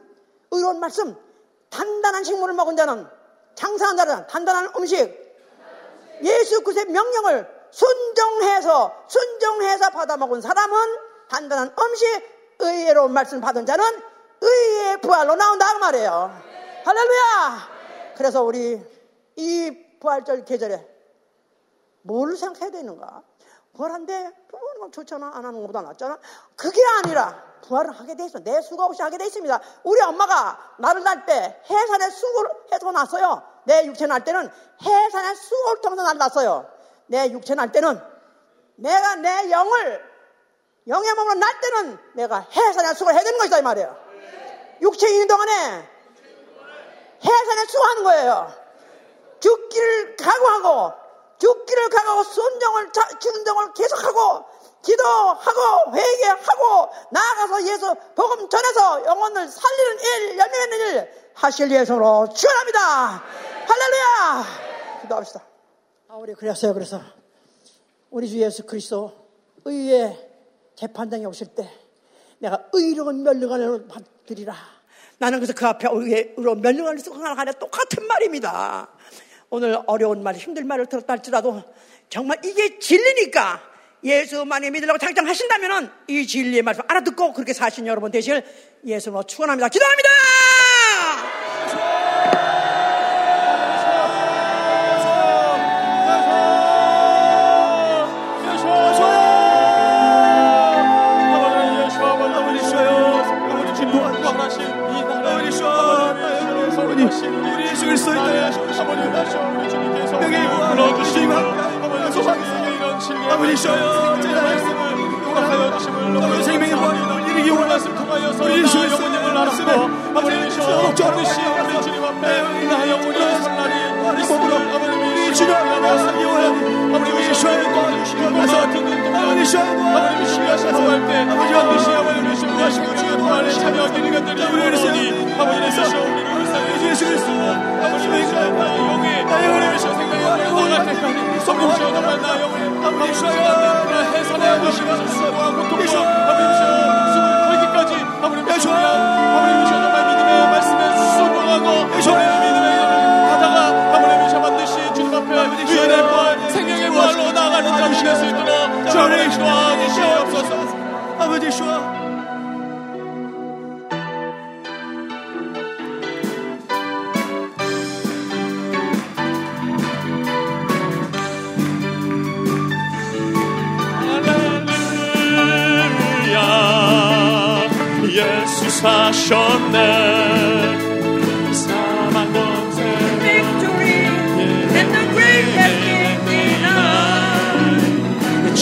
의로운 말씀. 단단한 식물을 먹은 자는 장사한 자는 단단한 음식. 예수 그리스도의 명령을 순종해서 순종해서 받아 먹은 사람은 단단한 음식 의외로운 말씀 받은 자는 의의 부활로 나온다 그 말이에요. 할렐루야! 그래서 우리 이 부활절 계절에 뭘 생각해야 되는가? 부활한데 부모님 뭐 좋잖아 안 하는 것보다 낫잖아. 그게 아니라 부활을 하게 돼 있어. 내 수가 없이 하게 돼 있습니다. 우리 엄마가 나를 날때 해산에 수고를 해서 났어요. 내 육체 날 때는 해산에 수고를 통해서 날 났어요. 내 육체 날 때는 내가 내 영을 영의 몸으로 날 때는 내가 해산에 수고를 해야 되는 것이다 이 말이에요. 육체 있는 동안에 해산에 수고하는 거예요. 죽기를 각오하고 죽기를 각오하고 순종을 순종을 계속하고 기도하고 회개하고 나아가서 예수 복음 전해서 영혼을 살리는 일, 연명하는 일 하실 예수로 축원합니다. 할렐루야. 기도합시다. 아, 우리 그랬어요. 그래서 우리 주 예수 그리스도 의의 재판장에 오실 때 내가 의로운 멸류관을 받으리라. 나는 그래서 그 앞에 의로운 멸류관을 쓰고 하나 똑같은 말입니다. 오늘 어려운 말, 힘든 말을 들었다 할지라도 정말 이게 진리니까 예수만이 믿으려고 작정하신다면 이 진리의 말씀 알아듣고 그렇게 사신 여러분 되실 예수로 축원합니다. 기도합니다. 우리 나 영혼이 살라니 우리 몸으로 아버님 이 주님을 살기 원하니 아버님이 예수의 도와주시고 듣는 아버지셔 아버님이 시하셔서 할때 아버지 반드시 아버님이 시하시고 주의 부활에 참여하기를 간절히 원하니 아버지 예수셔 우리를 살려 예수 그리스도 아버님의 영에 나의 생명의 영을 나갈 때까지 정말 나 영을 감사하여 해산의 도시가 수고와 고통과 아버지여 숨을 걸기까지 아버지여 아버지 있도록 주님 도와주시옵소서 아버지 주여 사셨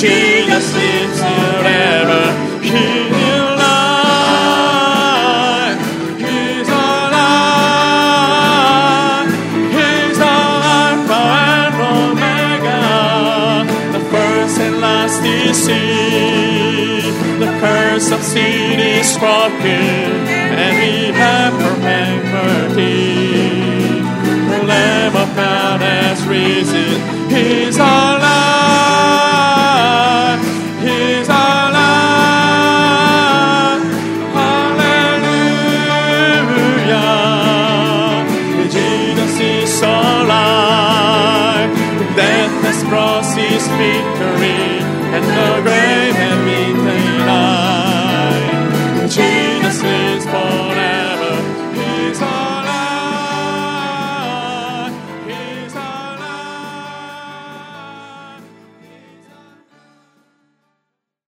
King that lives forever. King The curse of sin is broken, and we have perfect. The Lamb of God has risen, He's alive.